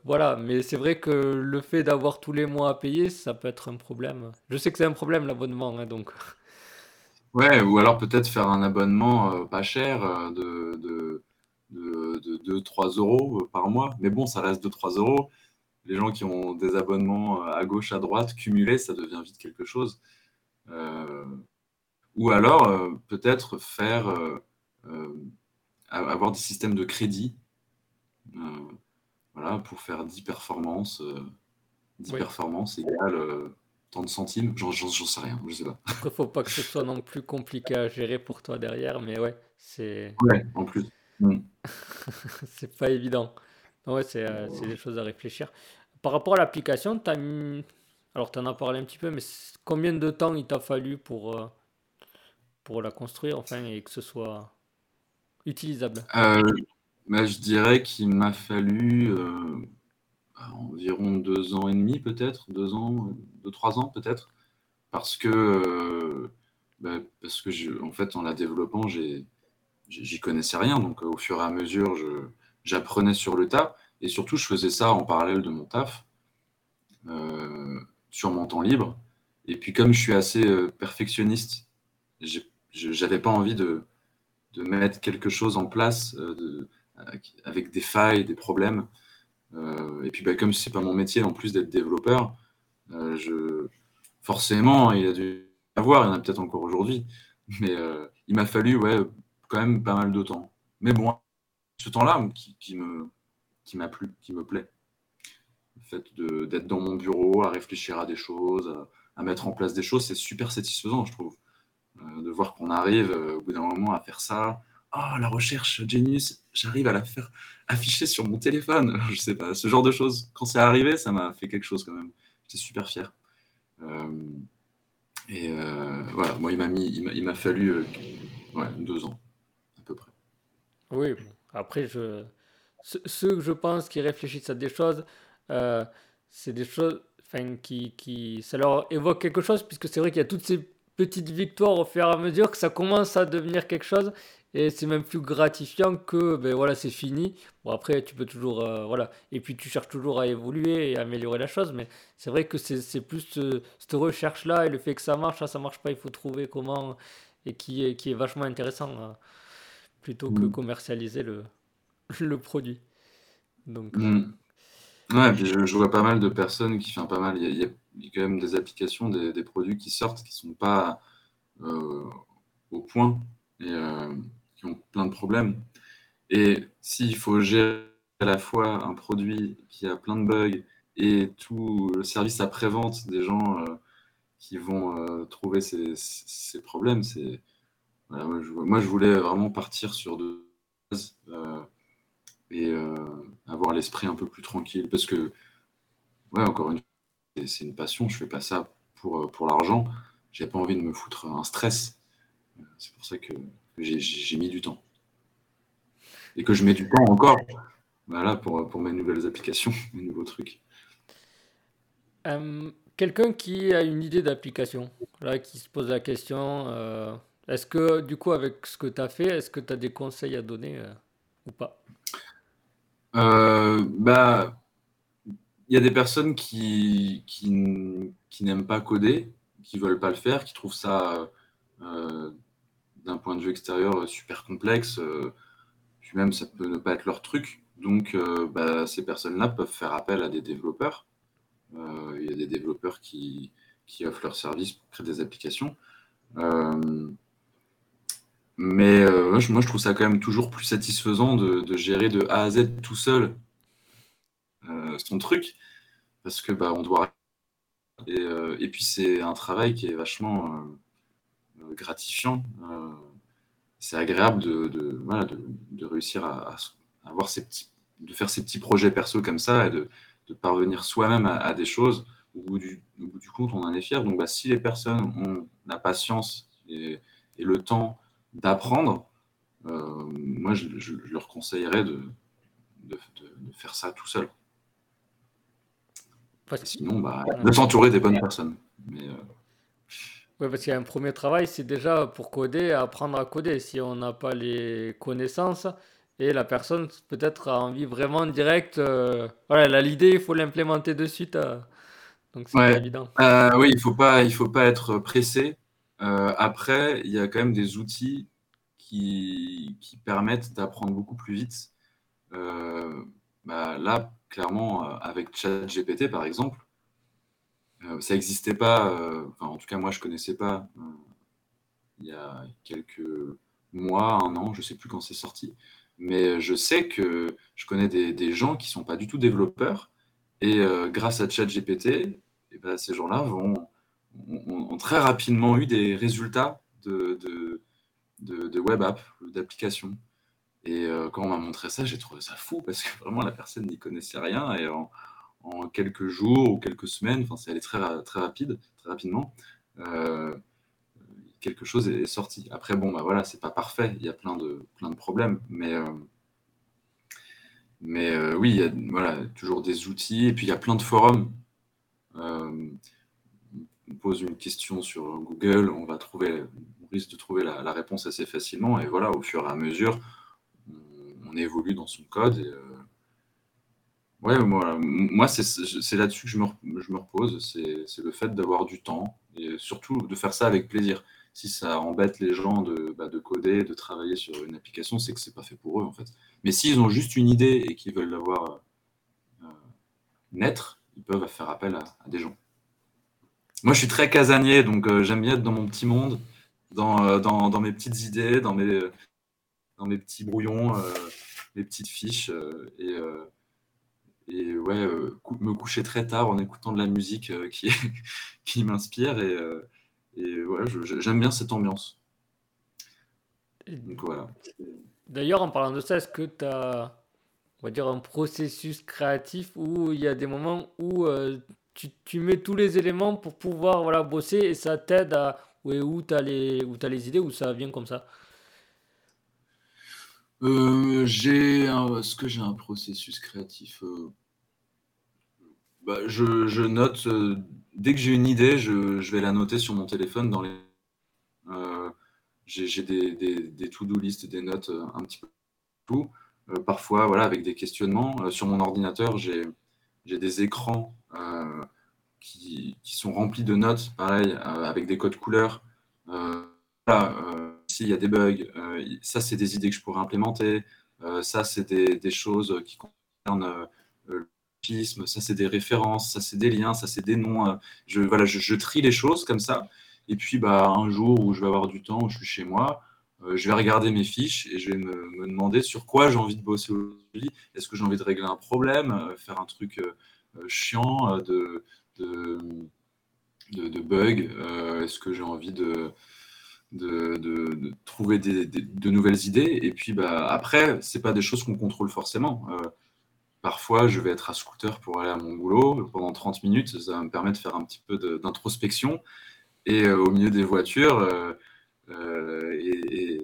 voilà. Mais c'est vrai que le fait d'avoir tous les mois à payer, ça peut être un problème. Je sais que c'est un problème l'abonnement, hein, donc. Ouais, ou alors peut-être faire un abonnement pas cher de, de, de 2-3 euros par mois. Mais bon, ça reste 2-3 euros les gens qui ont des abonnements à gauche, à droite, cumulés, ça devient vite quelque chose. Euh, ou alors, euh, peut-être faire euh, avoir des systèmes de crédit voilà, pour faire 10 performances. 10 performances égale tant de centimes. J'en sais rien, je sais pas. Après, faut pas que ce soit non plus compliqué à gérer pour toi derrière, mais ouais, c'est. Ouais, en plus. Mm. c'est pas évident. Ouais, c'est des choses à réfléchir. Par rapport à l'application, tu as Alors, tu en as parlé un petit peu, mais combien de temps il t'a fallu pour, euh, pour la construire, enfin, et que ce soit utilisable? Euh, bah, Je dirais qu'il m'a fallu euh, environ deux ans et demi, peut-être, deux ans, deux, trois ans, peut-être, parce que, bah, parce que je, en fait, en la développant, j'y connaissais rien, donc au fur et à mesure, j'apprenais sur le tas. Et surtout, je faisais ça en parallèle de mon taf, euh, sur mon temps libre. Et puis, comme je suis assez euh, perfectionniste, je n'avais pas envie de, de, mettre quelque chose en place euh, avec des failles, des problèmes. et puis, bah, comme ce n'est pas mon métier en plus d'être développeur, je, forcément, il y a dû avoir, il y en a peut-être encore aujourd'hui, mais il m'a fallu ouais, quand même pas mal de temps. Mais bon, ce temps-là qui, me qui m'a plu, qui me plaît. Le fait d'être dans mon bureau, à réfléchir à des choses, à, mettre en place des choses, c'est super satisfaisant, je trouve. Euh, de voir qu'on arrive au bout d'un moment à faire ça. Oh, la recherche Genius, j'arrive à la faire afficher sur mon téléphone. Je sais pas, ce genre de choses. Quand c'est arrivé, ça m'a fait quelque chose quand même. J'étais super fier. et voilà, moi, il m'a fallu deux ans. Oui, après, je... ceux que je pense qui réfléchissent à des choses, euh, c'est des choses qui, qui. Ça leur évoque quelque chose, puisque c'est vrai qu'il y a toutes ces petites victoires au fur et à mesure que ça commence à devenir quelque chose. Et c'est même plus gratifiant que ben voilà, c'est fini. Bon, après, tu peux toujours. Euh, voilà. Et puis, tu cherches toujours à évoluer et à améliorer la chose. Mais c'est vrai que c'est plus cette recherche-là et le fait que ça marche, ça, ça marche pas, il faut trouver comment et qui est, qui est vachement intéressant hein, plutôt que mm. commercialiser le, le produit. Donc, mm. Ouais, puis je, vois pas mal de personnes qui font pas mal. Il y, a, quand même des applications, des, des, produits qui sortent qui sont pas euh, au point et euh, qui ont plein de problèmes. Et s'il faut gérer à la fois un produit qui a plein de bugs et tout le service après-vente des gens euh, qui vont euh, trouver ces, ces problèmes. C'est, moi, je, moi, je, voulais vraiment partir sur deux bases euh, et euh, avoir l'esprit un peu plus tranquille. Parce que, ouais, encore une fois, c'est une passion. Je fais pas ça pour, pour l'argent. J'ai pas envie de me foutre un stress. C'est pour ça que, j'ai mis du temps. Et que je mets du temps encore voilà, pour, pour mes nouvelles applications, mes nouveaux trucs. Quelqu'un qui a une idée d'application, là, qui se pose la question, euh, est-ce que, du coup, avec ce que tu as fait, est-ce que tu as des conseils à donner euh, ou pas? Euh, bah, Il y a des personnes qui, n'aiment pas coder, qui veulent pas le faire, qui trouvent ça, d'un point de vue extérieur, super complexe. puis même, ça peut ne pas être leur truc. Donc, bah, ces personnes-là peuvent faire appel à des développeurs euh, il y a des développeurs qui, offrent leurs services pour créer des applications. Euh, mais euh, moi, je trouve ça quand même toujours plus satisfaisant de, gérer de A à Z tout seul son truc, parce que bah, on doit. Et, puis c'est un travail qui est vachement gratifiant. c'est agréable de, de, réussir à, avoir ces de faire ces petits projets perso comme ça et de, de parvenir soi-même à, des choses, au bout, du, bout, du, compte, on en est fier. Donc, bah, si les personnes ont la patience et, le temps d'apprendre, euh, moi, je, leur conseillerais de, de, faire ça tout seul. Sinon, bah, de s'entourer des bonnes personnes. Mais, euh, Oui, parce qu'il y a un premier travail, c'est déjà pour coder, apprendre à coder. Si on n'a pas les connaissances, et la personne peut-être a envie vraiment direct. Euh, voilà, elle a l'idée, il faut l'implémenter de suite. Donc c'est évident. Oui, il faut pas, il faut pas être pressé. Après, il y a quand même des outils qui, permettent d'apprendre beaucoup plus vite. Bah, là, clairement, avec ChatGPT par exemple, ça n'existait pas. En tout cas, moi, je connaissais pas. il y a quelques mois, un an, je sais plus quand c'est sorti. Mais je sais que je connais des, gens qui ne sont pas du tout développeurs. Et euh, grâce à ChatGPT, eh ben, ces gens-là vont, ont, très rapidement eu des résultats de, de, web app, d'applications. Et euh, quand on m'a montré ça, j'ai trouvé ça fou parce que vraiment la personne n'y connaissait rien. Et en, quelques jours ou quelques semaines, c'est allé très, très rapide, très rapidement. Euh, quelque chose est sorti. Après, bon, bah voilà, c'est pas parfait, il y a plein de, de problèmes, mais, euh, oui, il y a voilà, toujours des outils, et puis il y a plein de forums. Pose une question sur Google, on va trouver, on risque de trouver la, réponse assez facilement, et voilà, au fur et à mesure, on, évolue dans son code. Voilà. moi, c'est là-dessus que je me, repose, c'est le fait d'avoir du temps, et surtout de faire ça avec plaisir si ça embête les gens de, bah, de coder, de travailler sur une application, c'est que c'est pas fait pour eux en fait. Mais s'ils ont juste une idée et qu'ils veulent l'avoir euh, naître, ils peuvent faire appel à, des gens. Moi, je suis très casanier, donc euh, j'aime bien être dans mon petit monde, dans, euh, dans, mes petites idées, dans mes, dans mes petits brouillons, mes petites fiches. et et ouais, me coucher très tard en écoutant de la musique qui, qui m'inspire. Et, et ouais, j'aime bien cette ambiance. Donc voilà. D'ailleurs, en parlant de ça, est-ce que tu as on va dire un processus créatif où il y a des moments où tu, tu, mets tous les éléments pour pouvoir voilà, bosser et ça t'aide à où tu as, les, où les idées ou ça vient comme ça euh, j'ai Est-ce que j'ai un processus créatif euh, bah, je, je, note, euh, dès que j'ai une idée, je, je, vais la noter sur mon téléphone dans les. j'ai des, des, des to-do list, des notes un petit peu tout. parfois, voilà, avec des questionnements. sur mon ordinateur, j'ai des écrans qui, qui, sont remplis de notes, pareil, avec des codes couleurs. Voilà, s'il y a des bugs, euh, ça, c'est des idées que je pourrais implémenter. Euh, ça, c'est des, choses qui concernent euh, le pisme. Ça, c'est des références. Ça, c'est des liens. Ça, c'est des noms. je, voilà, je, trie les choses comme ça. Et puis, bah, un jour où je vais avoir du temps, où je suis chez moi, je vais regarder mes fiches et je vais me, demander sur quoi j'ai envie de bosser aujourd'hui. Est-ce que j'ai envie de régler un problème, faire un truc chiant de, bug Est-ce que j'ai envie de, trouver de nouvelles idées? Et puis bah, après, ce pas des choses qu'on contrôle forcément. Euh, parfois, je vais être à scooter pour aller à mon boulot pendant 30 minutes. Ça me permet de faire un petit peu d'introspection. Et euh, au milieu des voitures, euh, et,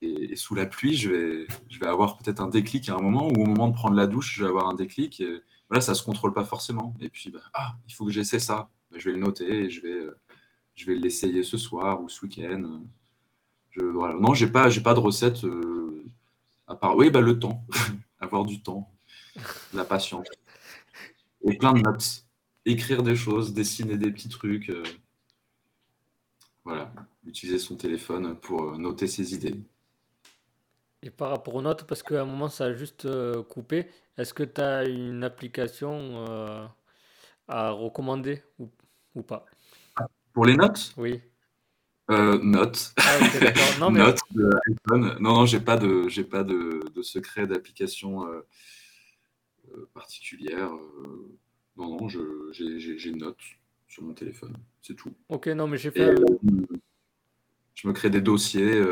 et, sous la pluie, je vais, je avoir peut-être un déclic à un moment, ou au moment de prendre la douche, je vais avoir un déclic. Et, voilà, ça ne se contrôle pas forcément. Et puis, bah, ah, il faut que j'essaie ça. Bah, je vais le noter et je vais je vais l'essayer ce soir ou ce week-end. Je. Non, j'ai pas, pas de recette euh, à part. Oui, bah, le temps, avoir du temps, la patience et plein de notes, écrire des choses, dessiner des petits trucs. Euh, voilà, utiliser son téléphone pour euh, noter ses idées. Et par rapport aux notes, parce qu'à un moment ça a juste coupé, est-ce que tu as une application à recommander ou, ou pas? Pour les notes? Oui. Euh, notes. Ah, non, notes de iPhone. Non, non, j'ai pas de, j'ai pas de, de secret d'application euh, euh, particulière. non, non, j'ai une note sur mon téléphone. C'est tout. Ok, non, mais j'ai fait. Je me crée des dossiers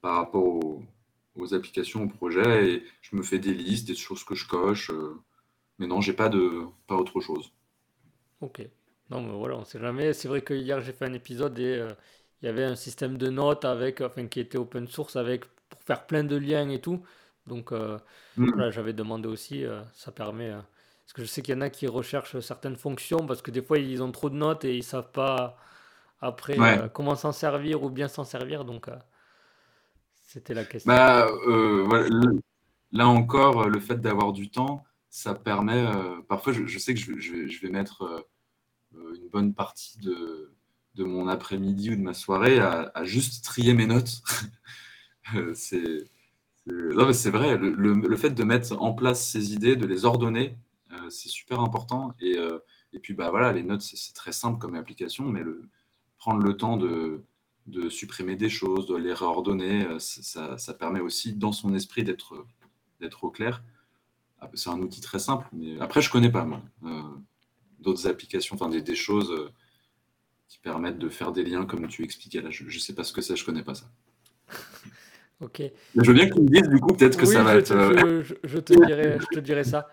par rapport aux, aux, applications, aux projets, et je me fais des listes, des choses que je coche. mais non, j'ai pas de, pas autre chose. Ok. Non, mais voilà, on sait jamais. C'est vrai que hier, j'ai fait un épisode et euh, il y avait un système de notes avec, enfin, qui était open source avec, pour faire plein de liens et tout. Donc, euh, mm. voilà, j'avais demandé aussi, euh, ça permet. parce que je sais qu'il y en a qui recherchent certaines fonctions parce que des fois, ils ont trop de notes et ils savent pas après comment s'en servir ou bien s'en servir. Donc, c'était la question. Bah, là encore, le fait d'avoir du temps, ça permet. parfois, je, sais que je, je vais mettre euh, une bonne partie de, de mon après-midi ou de ma soirée à, juste trier mes notes. Euh, c'est c'est vrai, le, le, fait de mettre en place ces idées, de les ordonner, euh, c'est super important. Et, et, puis, bah, voilà, les notes, c'est très simple comme application, mais le, prendre le temps de, de supprimer des choses, de les réordonner, ça, ça, permet aussi, dans son esprit, d'être au clair. Ah, c'est un outil très simple, mais après, je connais pas, moi d'autres applications, enfin des, choses euh, qui permettent de faire des liens comme tu expliquais là. Je ne sais pas ce que c'est, je connais pas ça. ok. je veux bien que tu me dises du coup, peut-être que ça va être. Euh, je, te dirai, je te dirai ça.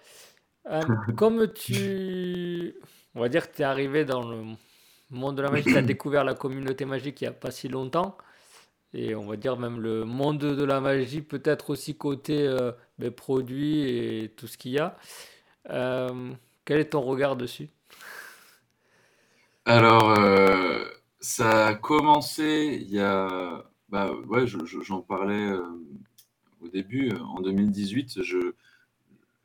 Euh, comme tu. On va dire que tu es arrivé dans le monde de la magie, as découvert la communauté magique il n'y a pas si longtemps. Et on va dire même le monde de la magie, peut-être aussi côté euh, ben, produits et tout ce qu'il y a. quel est ton regard dessus? Alors, euh, ça a commencé il y a. Bah, ouais, j'en parlais euh, au début, euh, en 2018. Je,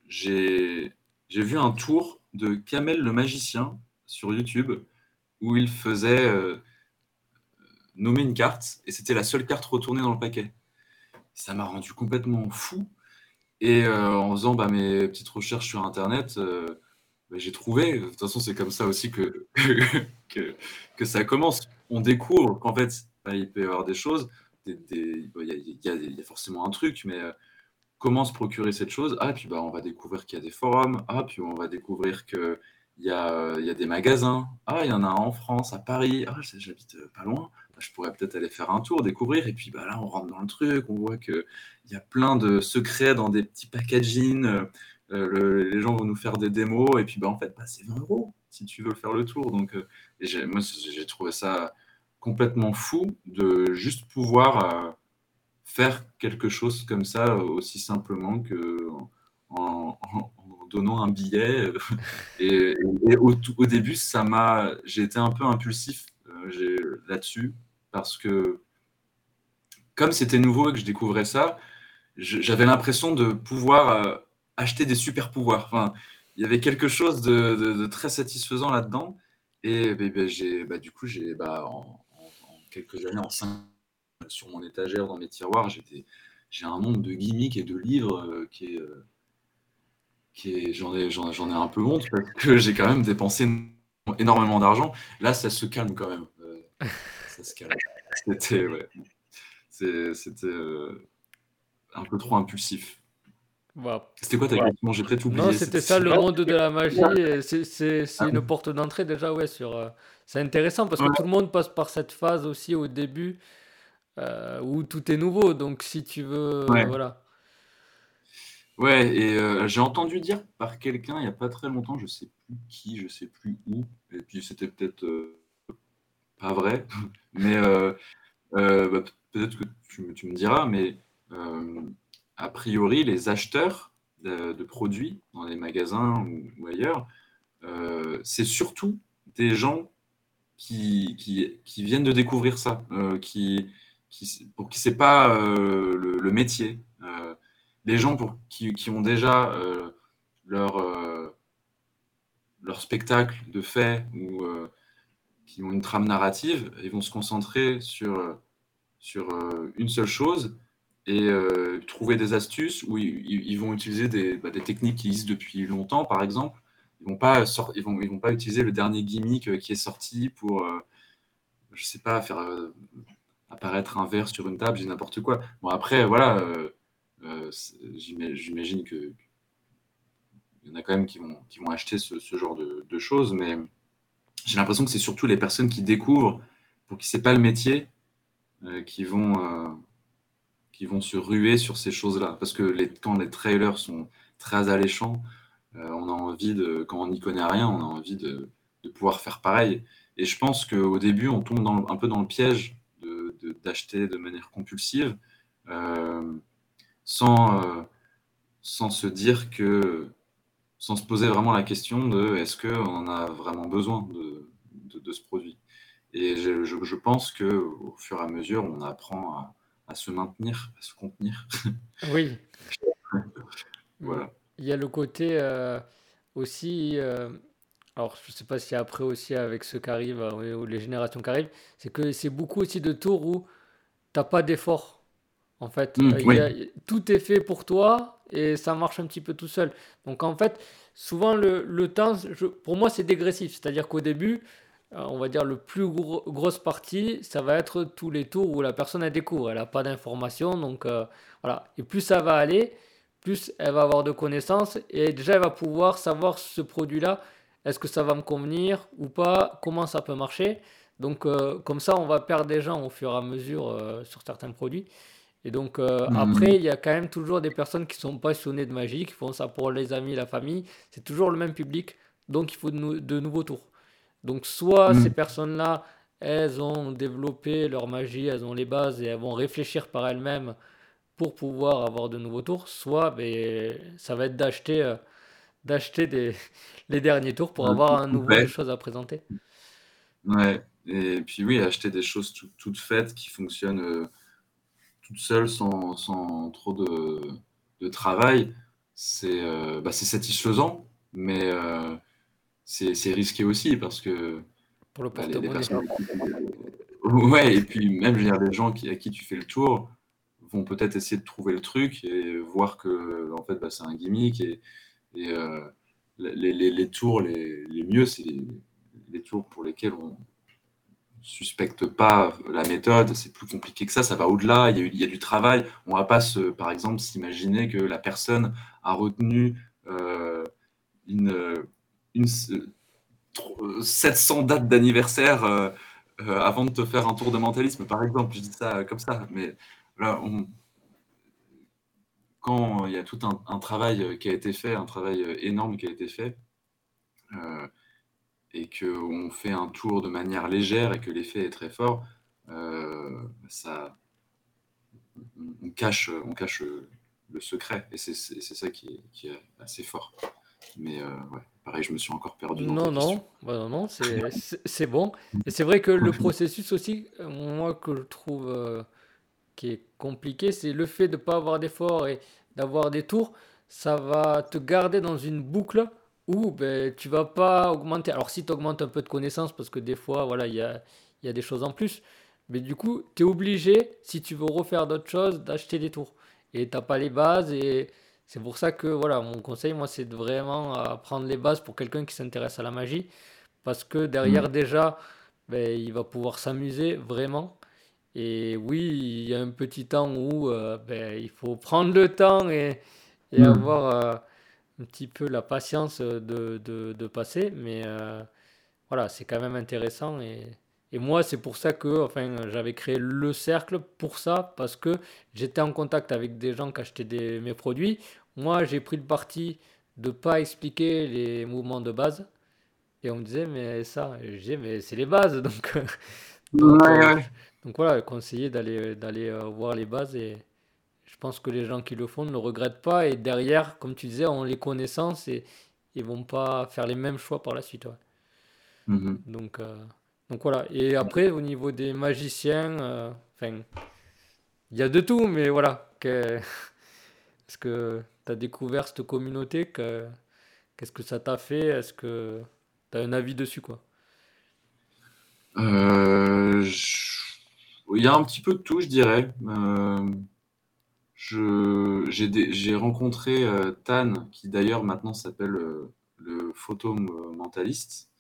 j'ai, j'ai vu un tour de Kamel le magicien sur YouTube où il faisait nommer une carte et c'était la seule carte retournée dans le paquet. Ça m'a rendu complètement fou. Et en faisant bah, mes petites recherches sur Internet, bah, j'ai trouvé, de toute façon, c'est comme ça aussi que, que, que, ça commence. On découvre qu'en fait, bah, il peut y avoir des choses, il y, a forcément un truc, mais euh, comment se procurer cette chose? Ah, puis bah, on va découvrir qu'il y a des forums. Ah, puis on va découvrir qu'il y a, il y a des magasins. Ah, il y en a en France, à Paris. Ah, j'habite pas loin. Bah, je pourrais peut-être aller faire un tour, découvrir. Et puis bah, là, on rentre dans le truc. On voit qu'il y a plein de secrets dans des petits packaging. Euh, les gens vont nous faire des démos. Et puis, bah, en fait, bah, c'est 20 euros si tu veux faire le tour. Donc, euh, moi, j'ai trouvé ça complètement fou de juste pouvoir euh, faire quelque chose comme ça aussi simplement que en, donnant un billet. et, au, début, ça m'a, j'ai été un peu impulsif euh, là-dessus parce que comme c'était nouveau et que je découvrais ça, j'avais l'impression de pouvoir acheter des super pouvoirs. Enfin, il y avait quelque chose de, très satisfaisant là-dedans. Et ben, j'ai, bah, du coup, j'ai, bah, en, quelques années, en cinq, sur mon étagère, dans mes tiroirs, j'ai un nombre de gimmicks et de livres euh, euh, qui est j'en ai, j'en, ai un peu honte parce que j'ai quand même dépensé énormément d'argent. Là, ça se calme quand même. Euh, ça se calme. C'était, ouais. c'était un peu trop impulsif. C'était quoi ta question? J'ai peut-être oublié. Non, c'était ça, le monde de la magie. C'est ah. une porte d'entrée déjà, ouais. Sur, euh, c'est intéressant parce que tout le monde passe par cette phase aussi au début euh, où tout est nouveau. Donc si tu veux, ouais. voilà. Ouais, et euh, j'ai entendu dire par quelqu'un il n'y a pas très longtemps, je sais plus qui, je sais plus où, et puis c'était peut-être pas vrai, mais bah, peut-être que tu, me diras, mais a priori, les acheteurs de, produits dans les magasins ou, ailleurs, euh, c'est surtout des gens qui, qui, viennent de découvrir ça, euh, qui, qui, pour qui c'est pas euh, le, métier. Les gens qui, ont déjà leur, leur spectacle de fait ou qui ont une trame narrative, ils vont se concentrer sur, sur une seule chose et euh, trouver des astuces où ils, vont utiliser des, bah, des, techniques qui existent depuis longtemps, par exemple. Ils vont pas ils vont, ils vont pas utiliser le dernier gimmick euh, qui est sorti pour, euh, je sais pas, faire apparaître un verre sur une table, j'ai n'importe quoi. Bon après, voilà, j'imagine que il y en a quand même qui vont, acheter ce, genre de, choses, mais j'ai l'impression que c'est surtout les personnes qui découvrent, pour qui c'est pas le métier, qui vont qui vont se ruer sur ces choses-là. Parce que quand les trailers sont très alléchants, euh, on a envie de, quand on n'y connaît rien, on a envie de, pouvoir faire pareil. Et je pense qu'au début, on tombe un peu dans le piège d'acheter de, manière compulsive, euh, sans, euh, sans se dire que, sans se poser vraiment la question de est-ce qu'on en a vraiment besoin de, de ce produit? Et je, je, je pense qu'au fur et à mesure, on apprend à, à se maintenir, à se contenir. Oui. voilà. Il y a le côté euh, aussi, euh, alors je ne sais pas si après aussi avec ceux qui arrivent, ou les générations qui arrivent, c'est que c'est beaucoup aussi de tours où tu n'as pas d'effort. En fait, mmh, tout est fait pour toi et ça marche un petit peu tout seul. Donc en fait, souvent le, le temps, je, pour moi, c'est dégressif. C'est-à-dire qu'au début, euh, on va dire le plus grosse partie, ça va être tous les tours où la personne a découvre, elle n'a pas d'informations, donc euh, voilà. Et plus ça va aller, plus elle va avoir de connaissances et déjà elle va pouvoir savoir ce produit-là, est-ce que ça va me convenir ou pas, comment ça peut marcher? Donc euh, comme ça, on va perdre des gens au fur et à mesure sur certains produits. Et donc mhm. après, il y a quand même toujours des personnes qui sont passionnées de magie, qui font ça pour les amis, la famille. C'est toujours le même public, donc il faut de nouveaux tours. Donc soit mm. ces personnes-là, elles ont développé leur magie, elles ont les bases et elles vont réfléchir par elles-mêmes pour pouvoir avoir de nouveaux tours, soit ben, ça va être d'acheter euh, d'acheter des, les derniers tours pour avoir un nouveau chose à présenter. Ouais, et puis oui, acheter des choses toutes faites qui fonctionnent euh, toutes seules sans, sans trop de, de travail, c'est euh, bah, satisfaisant, mais c'est risqué aussi parce que pour le bah, les, personnes... ouais et puis même je veux dire, les gens qui, à qui tu fais le tour vont peut-être essayer de trouver le truc et voir que en fait bah, c'est un gimmick et, et euh, les, les, les, tours les, les mieux c'est les, tours pour lesquels on suspecte pas la méthode, c'est plus compliqué que ça, ça va au-delà, il, y a du travail. On va pas, par exemple, s'imaginer que la personne a retenu euh, une, une, 700 dates d'anniversaire euh, euh, avant de te faire un tour de mentalisme, par exemple. Je dis ça comme ça, mais là, quand il y a tout un, travail qui a été fait, un travail énorme qui a été fait, et qu'on fait un tour de manière légère et que l'effet est très fort, euh, ça, on, cache, on cache le secret. Et c'est ça qui est, assez fort. Mais euh, ouais, pareil, je me suis encore perdu. non, non, bah non, non, c'est bon. Et c'est vrai que le processus aussi, moi, que je trouve euh, qui est compliqué, c'est le fait de ne pas avoir d'effort et d'avoir des tours. Ça va te garder dans une boucle ou ben, tu vas pas augmenter. Alors si tu augmentes un peu de connaissances, parce que des fois, voilà, il y a, y a des choses en plus, mais du coup, tu es obligé, si tu veux refaire d'autres choses, d'acheter des tours. Et tu pas les bases, et c'est pour ça que, voilà, mon conseil, moi, c'est de vraiment apprendre les bases pour quelqu'un qui s'intéresse à la magie, parce que derrière, mm. déjà, ben, il va pouvoir s'amuser vraiment. Et oui, il y a un petit temps où euh, ben, il faut prendre le temps et, et mm. avoir... Euh, un petit peu la patience de, de, passer, mais euh, voilà, c'est quand même intéressant. Et, et moi, c'est pour ça que enfin, j'avais créé le cercle pour ça, parce que j'étais en contact avec des gens qui achetaient des, mes produits. Moi, j'ai pris le parti de pas expliquer les mouvements de base. Et on me disait, mais ça, je disais, mais c'est les bases. Donc, donc, euh, donc voilà, conseiller d'aller, d'aller euh, voir les bases et, je pense que les gens qui le font ne le regrettent pas. Et derrière, comme tu disais, on les connaissances et ils vont pas faire les mêmes choix par la suite. Mm-hmm. Donc, euh, donc voilà. Et après, au niveau des magiciens, euh, il y a de tout, mais voilà. Que, est-ce que tu as découvert cette communauté que, Qu'est-ce que ça t'a fait Est-ce que tu as un avis dessus quoi? Euh, Il y a un petit peu de tout, je dirais. J'ai rencontré euh, Tan, qui d'ailleurs maintenant s'appelle euh, le photomentaliste.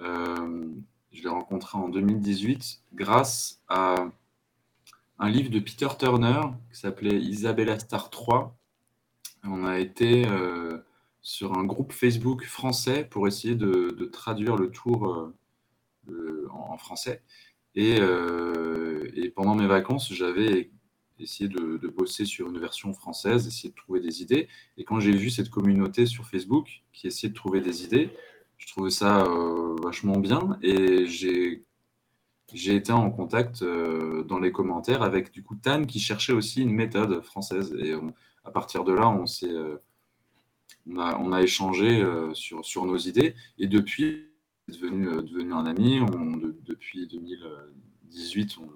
Euh, je l'ai rencontré en 2018 grâce à un livre de Peter Turner qui s'appelait Isabella Star 3. On a été sur un groupe Facebook français pour essayer de, traduire le tour en, français. Et, pendant mes vacances, j'avais essayer de, bosser sur une version française, essayer de trouver des idées. Et quand j'ai vu cette communauté sur Facebook qui essayait de trouver des idées, je trouvais ça euh, vachement bien. Et j'ai été en contact euh, dans les commentaires avec du coup Tan qui cherchait aussi une méthode française. Et à partir de là on euh, on, a, on a échangé sur, sur nos idées. Et depuis devenu devenu un ami. Depuis 2018 on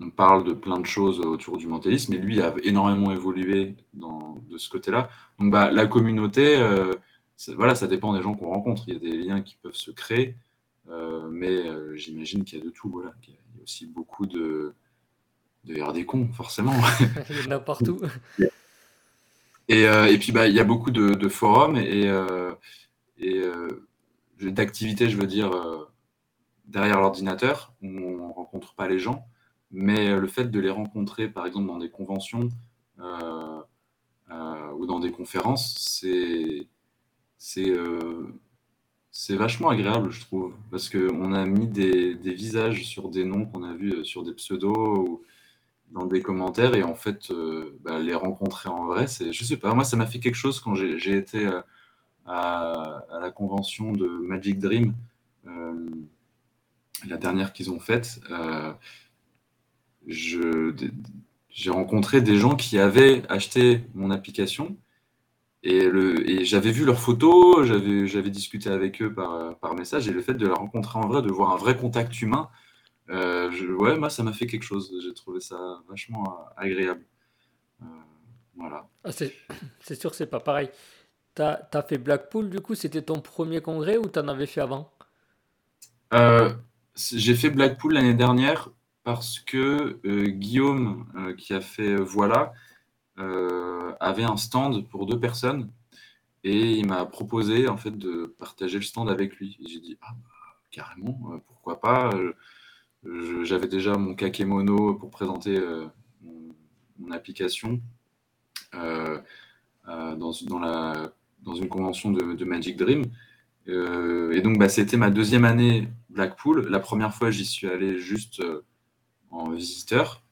on parle de plein de choses autour du mentalisme, et lui a énormément évolué dans, de ce côté-là. Donc bah, la communauté, euh, voilà, ça dépend des gens qu'on rencontre. Il y a des liens qui peuvent se créer, euh, mais euh, j'imagine qu'il y a de tout. Voilà. Il y a aussi beaucoup de, de des cons, forcément. il y en a partout. Et, et puis bah, il y a beaucoup de, forums et, et d'activités, je veux dire, derrière l'ordinateur, où on ne rencontre pas les gens. Mais euh, le fait de les rencontrer, par exemple, dans des conventions euh, euh, ou dans des conférences, c'est vachement agréable, je trouve, parce qu'on a mis des, des, visages sur des noms qu'on a vus sur des pseudos ou dans des commentaires, et en fait, bah, les rencontrer en vrai, c'est, je sais pas, moi, ça m'a fait quelque chose quand j'ai été à, la convention de Magic Dream, la dernière qu'ils ont faite j'ai rencontré des gens qui avaient acheté mon application et, et j'avais vu leurs photos, j'avais discuté avec eux par, par, message et le fait de la rencontrer en vrai, de voir un vrai contact humain, euh, ouais, moi ça m'a fait quelque chose. J'ai trouvé ça vachement agréable. Euh, voilà. Ah, c'est sûr que c'est pas pareil. Tu as, as, fait Blackpool, du coup, c'était ton premier congrès ou tu en avais fait avant? Euh, J'ai fait Blackpool l'année dernière parce que euh, Guillaume, euh, qui a fait euh, Voilà, avait un stand pour deux personnes et il m'a proposé en fait de partager le stand avec lui. J'ai dit ah, bah, carrément, pourquoi pas. J'avais déjà mon kakemono pour présenter mon, application dans, une convention de, Magic Dream. et donc, bah, c'était ma deuxième année Blackpool. La première fois, j'y suis allé juste en visiteur.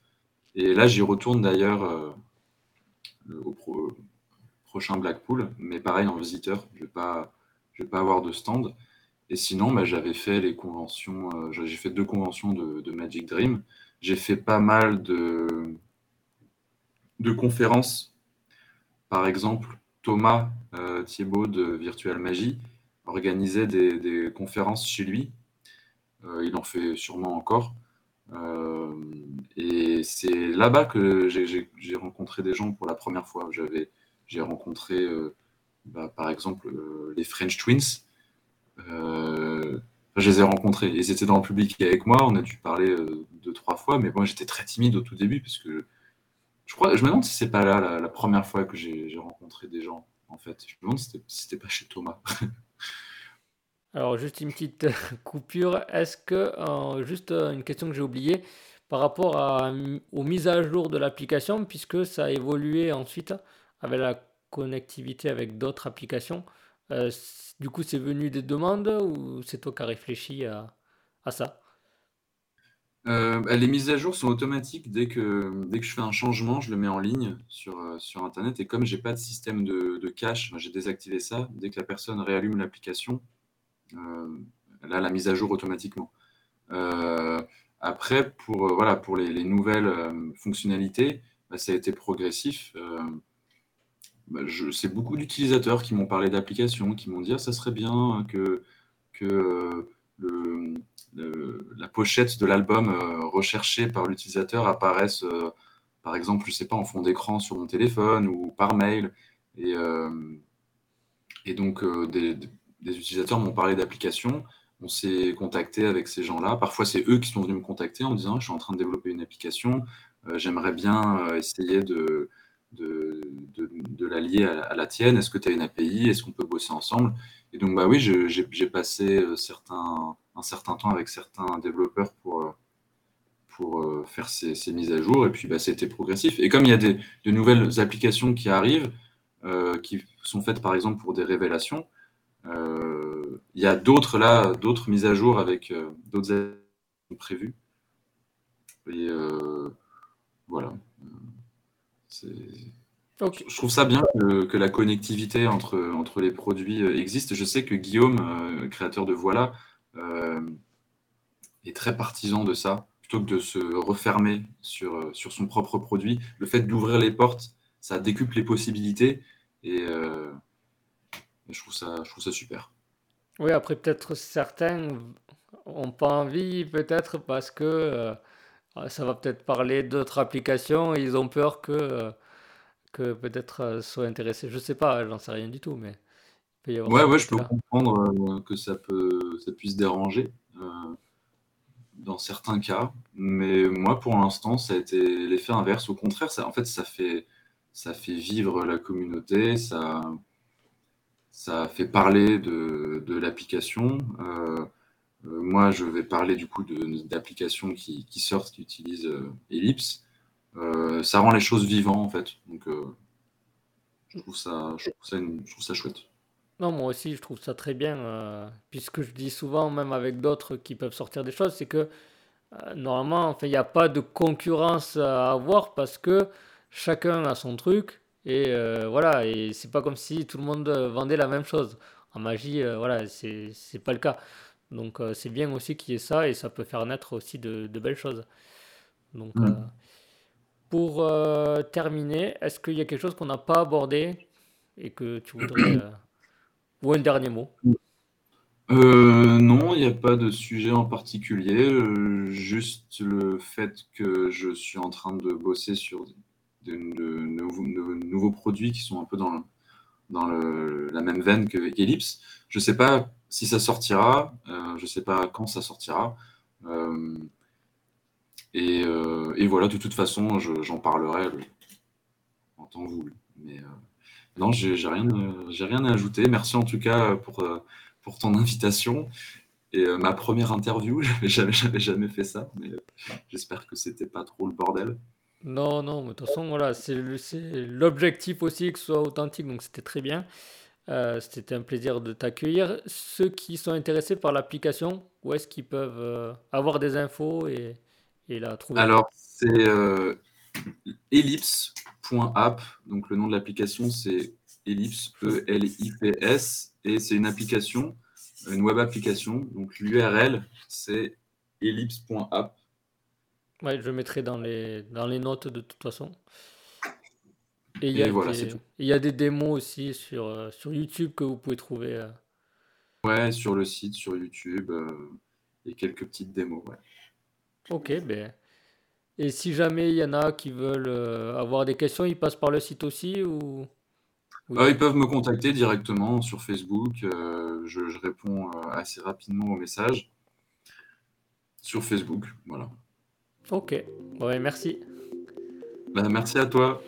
Et là, j'y retourne d'ailleurs au prochain Blackpool, mais pareil en visiteur. Je ne vais, pas, vais pas avoir de stand. Et sinon, bah, j'avais fait les conventions, euh, j'ai fait deux conventions de, Magic Dream. J'ai fait pas mal de, de conférences. Par exemple, Thomas euh, Thiebaud de Virtual Magie organisait des, conférences chez lui. Euh, il en fait sûrement encore. Et c'est là-bas que j'ai rencontré des gens pour la première fois. J'ai rencontré, bah, par exemple, les French Twins euh, je les ai rencontrés. Ils étaient dans le public avec moi. On a dû parler euh, deux, trois fois. Mais moi, j'étais très timide au tout début. Parce que je, crois, je me demande si c'est pas là la, première fois que j'ai rencontré des gens. En fait, je me demande si c'était pas chez Thomas. Alors, juste une petite coupure. Est-ce que, juste une question que j'ai oubliée, par rapport aux mises à jour de l'application, puisque ça a évolué ensuite avec la connectivité avec d'autres applications, euh, du coup, c'est venu des demandes ou c'est toi qui as réfléchi à, ça? Euh, bah, les mises à jour sont automatiques. Dès que, je fais un changement, je le mets en ligne sur, euh, Internet. Et comme je n'ai pas de système de, de cache, j'ai désactivé ça. Dès que la personne réallume l'application, là, la mise à jour automatiquement. après, pour, voilà, pour les, nouvelles fonctionnalités, bah, ça a été progressif. Bah, c'est beaucoup d'utilisateurs qui m'ont parlé d'applications, qui m'ont dit ah, ça serait bien que, euh, la pochette de l'album euh, recherché par l'utilisateur apparaisse, euh, par exemple, je sais pas, en fond d'écran sur mon téléphone ou par mail. Et donc, des, utilisateurs m'ont parlé d'applications. On s'est contacté avec ces gens-là. Parfois, c'est eux qui sont venus me contacter en me disant je suis en train de développer une application, j'aimerais bien essayer de de, de, la lier à, la tienne Est-ce que tu as une API Est-ce qu'on peut bosser ensemble? Et donc, bah oui, j'ai passé euh, certains, un certain temps avec certains développeurs pour, euh, pour euh, faire ces, mises à jour. Et puis, bah, c'était progressif. Et comme il y a des, de nouvelles applications qui arrivent, qui sont faites par exemple pour des révélations, il y a d'autres là, d'autres mises à jour avec d'autres prévues. Et voilà. Je trouve ça bien que, la connectivité entre, entre les produits euh, existe. Je sais que Guillaume, euh, créateur de Voilà, euh, est très partisan de ça. Plutôt que de se refermer sur, sur son propre produit, le fait d'ouvrir les portes, ça décuple les possibilités et, je, trouve ça, je trouve ça super. Oui, après peut-être certains n'ont pas envie, peut-être parce que ah, ça va peut-être parler d'autres applications et ils ont peur que, euh, que peut-être euh, soient intéressés. Je sais pas, j'en sais rien du tout, mais il peut y avoir Ouais, ouais, je peux comprendre euh, que ça, peut, ça puisse déranger dans certains cas, mais moi, pour l'instant, ça a été l'effet inverse. Au contraire, ça, en fait, ça fait, ça fait vivre la communauté, ça, ça fait parler de, de l'application. Euh, moi, je vais parler du coup d'applications qui, sortent, qui utilisent euh, Ellipse. Euh, ça rend les choses vivantes en fait. Donc, je trouve ça, je trouve ça, chouette. Non, moi aussi, je trouve ça très bien. puisque je dis souvent, même avec d'autres qui peuvent sortir des choses, c'est que normalement, il n'y a pas de concurrence à avoir parce que chacun a son truc. Et voilà, et c'est pas comme si tout le monde vendait la même chose. En magie, voilà, c'est pas le cas. Donc euh, c'est bien aussi qu'il y ait ça et ça peut faire naître aussi de, belles choses. Donc mm. euh, pour euh, terminer, est-ce qu'il y a quelque chose qu'on n'a pas abordé et que tu voudrais... ou un dernier mot? Non, il n'y a pas de sujet en particulier, juste le fait que je suis en train de bosser sur de, nouveaux, produits qui sont un peu dans, dans la même veine que Ellipse. Je ne sais pas si ça sortira, euh, je ne sais pas quand ça sortira. Euh, euh, et, voilà, de toute façon, j'en parlerai en temps voulu. Mais non, j'ai rien, rien à ajouter. Merci en tout cas pour, pour ton invitation. Et ma première interview, j'avais jamais, jamais fait ça, mais j'espère que c'était pas trop le bordel. Non, non, mais de toute façon, voilà, c'est l'objectif aussi que ce soit authentique, donc c'était très bien. Euh, c'était un plaisir de t'accueillir. Ceux qui sont intéressés par l'application, où est-ce qu'ils peuvent euh, avoir des infos et, et la trouver? Alors, c'est euh, ellipse.app. Donc, le nom de l'application, c'est Ellipse, E-L-I-P-S. Et c'est une application, une web application. Donc, l'URL, c'est ellipse.app. Ouais, je mettrai dans les, dans les notes de toute façon. Et il y a voilà, c'est des, tout. il y a des démos aussi sur, euh, sur YouTube que vous pouvez trouver. euh. Ouais, sur le site, sur YouTube, euh, et quelques petites démos. Ouais. Ok, ben. Et si jamais il y en a qui veulent avoir des questions, ils passent par le site aussi ou... ils- peuvent me contacter directement sur Facebook. je, je réponds assez rapidement aux messages sur Facebook. Voilà. Ok, ouais, merci. Ben, merci à toi.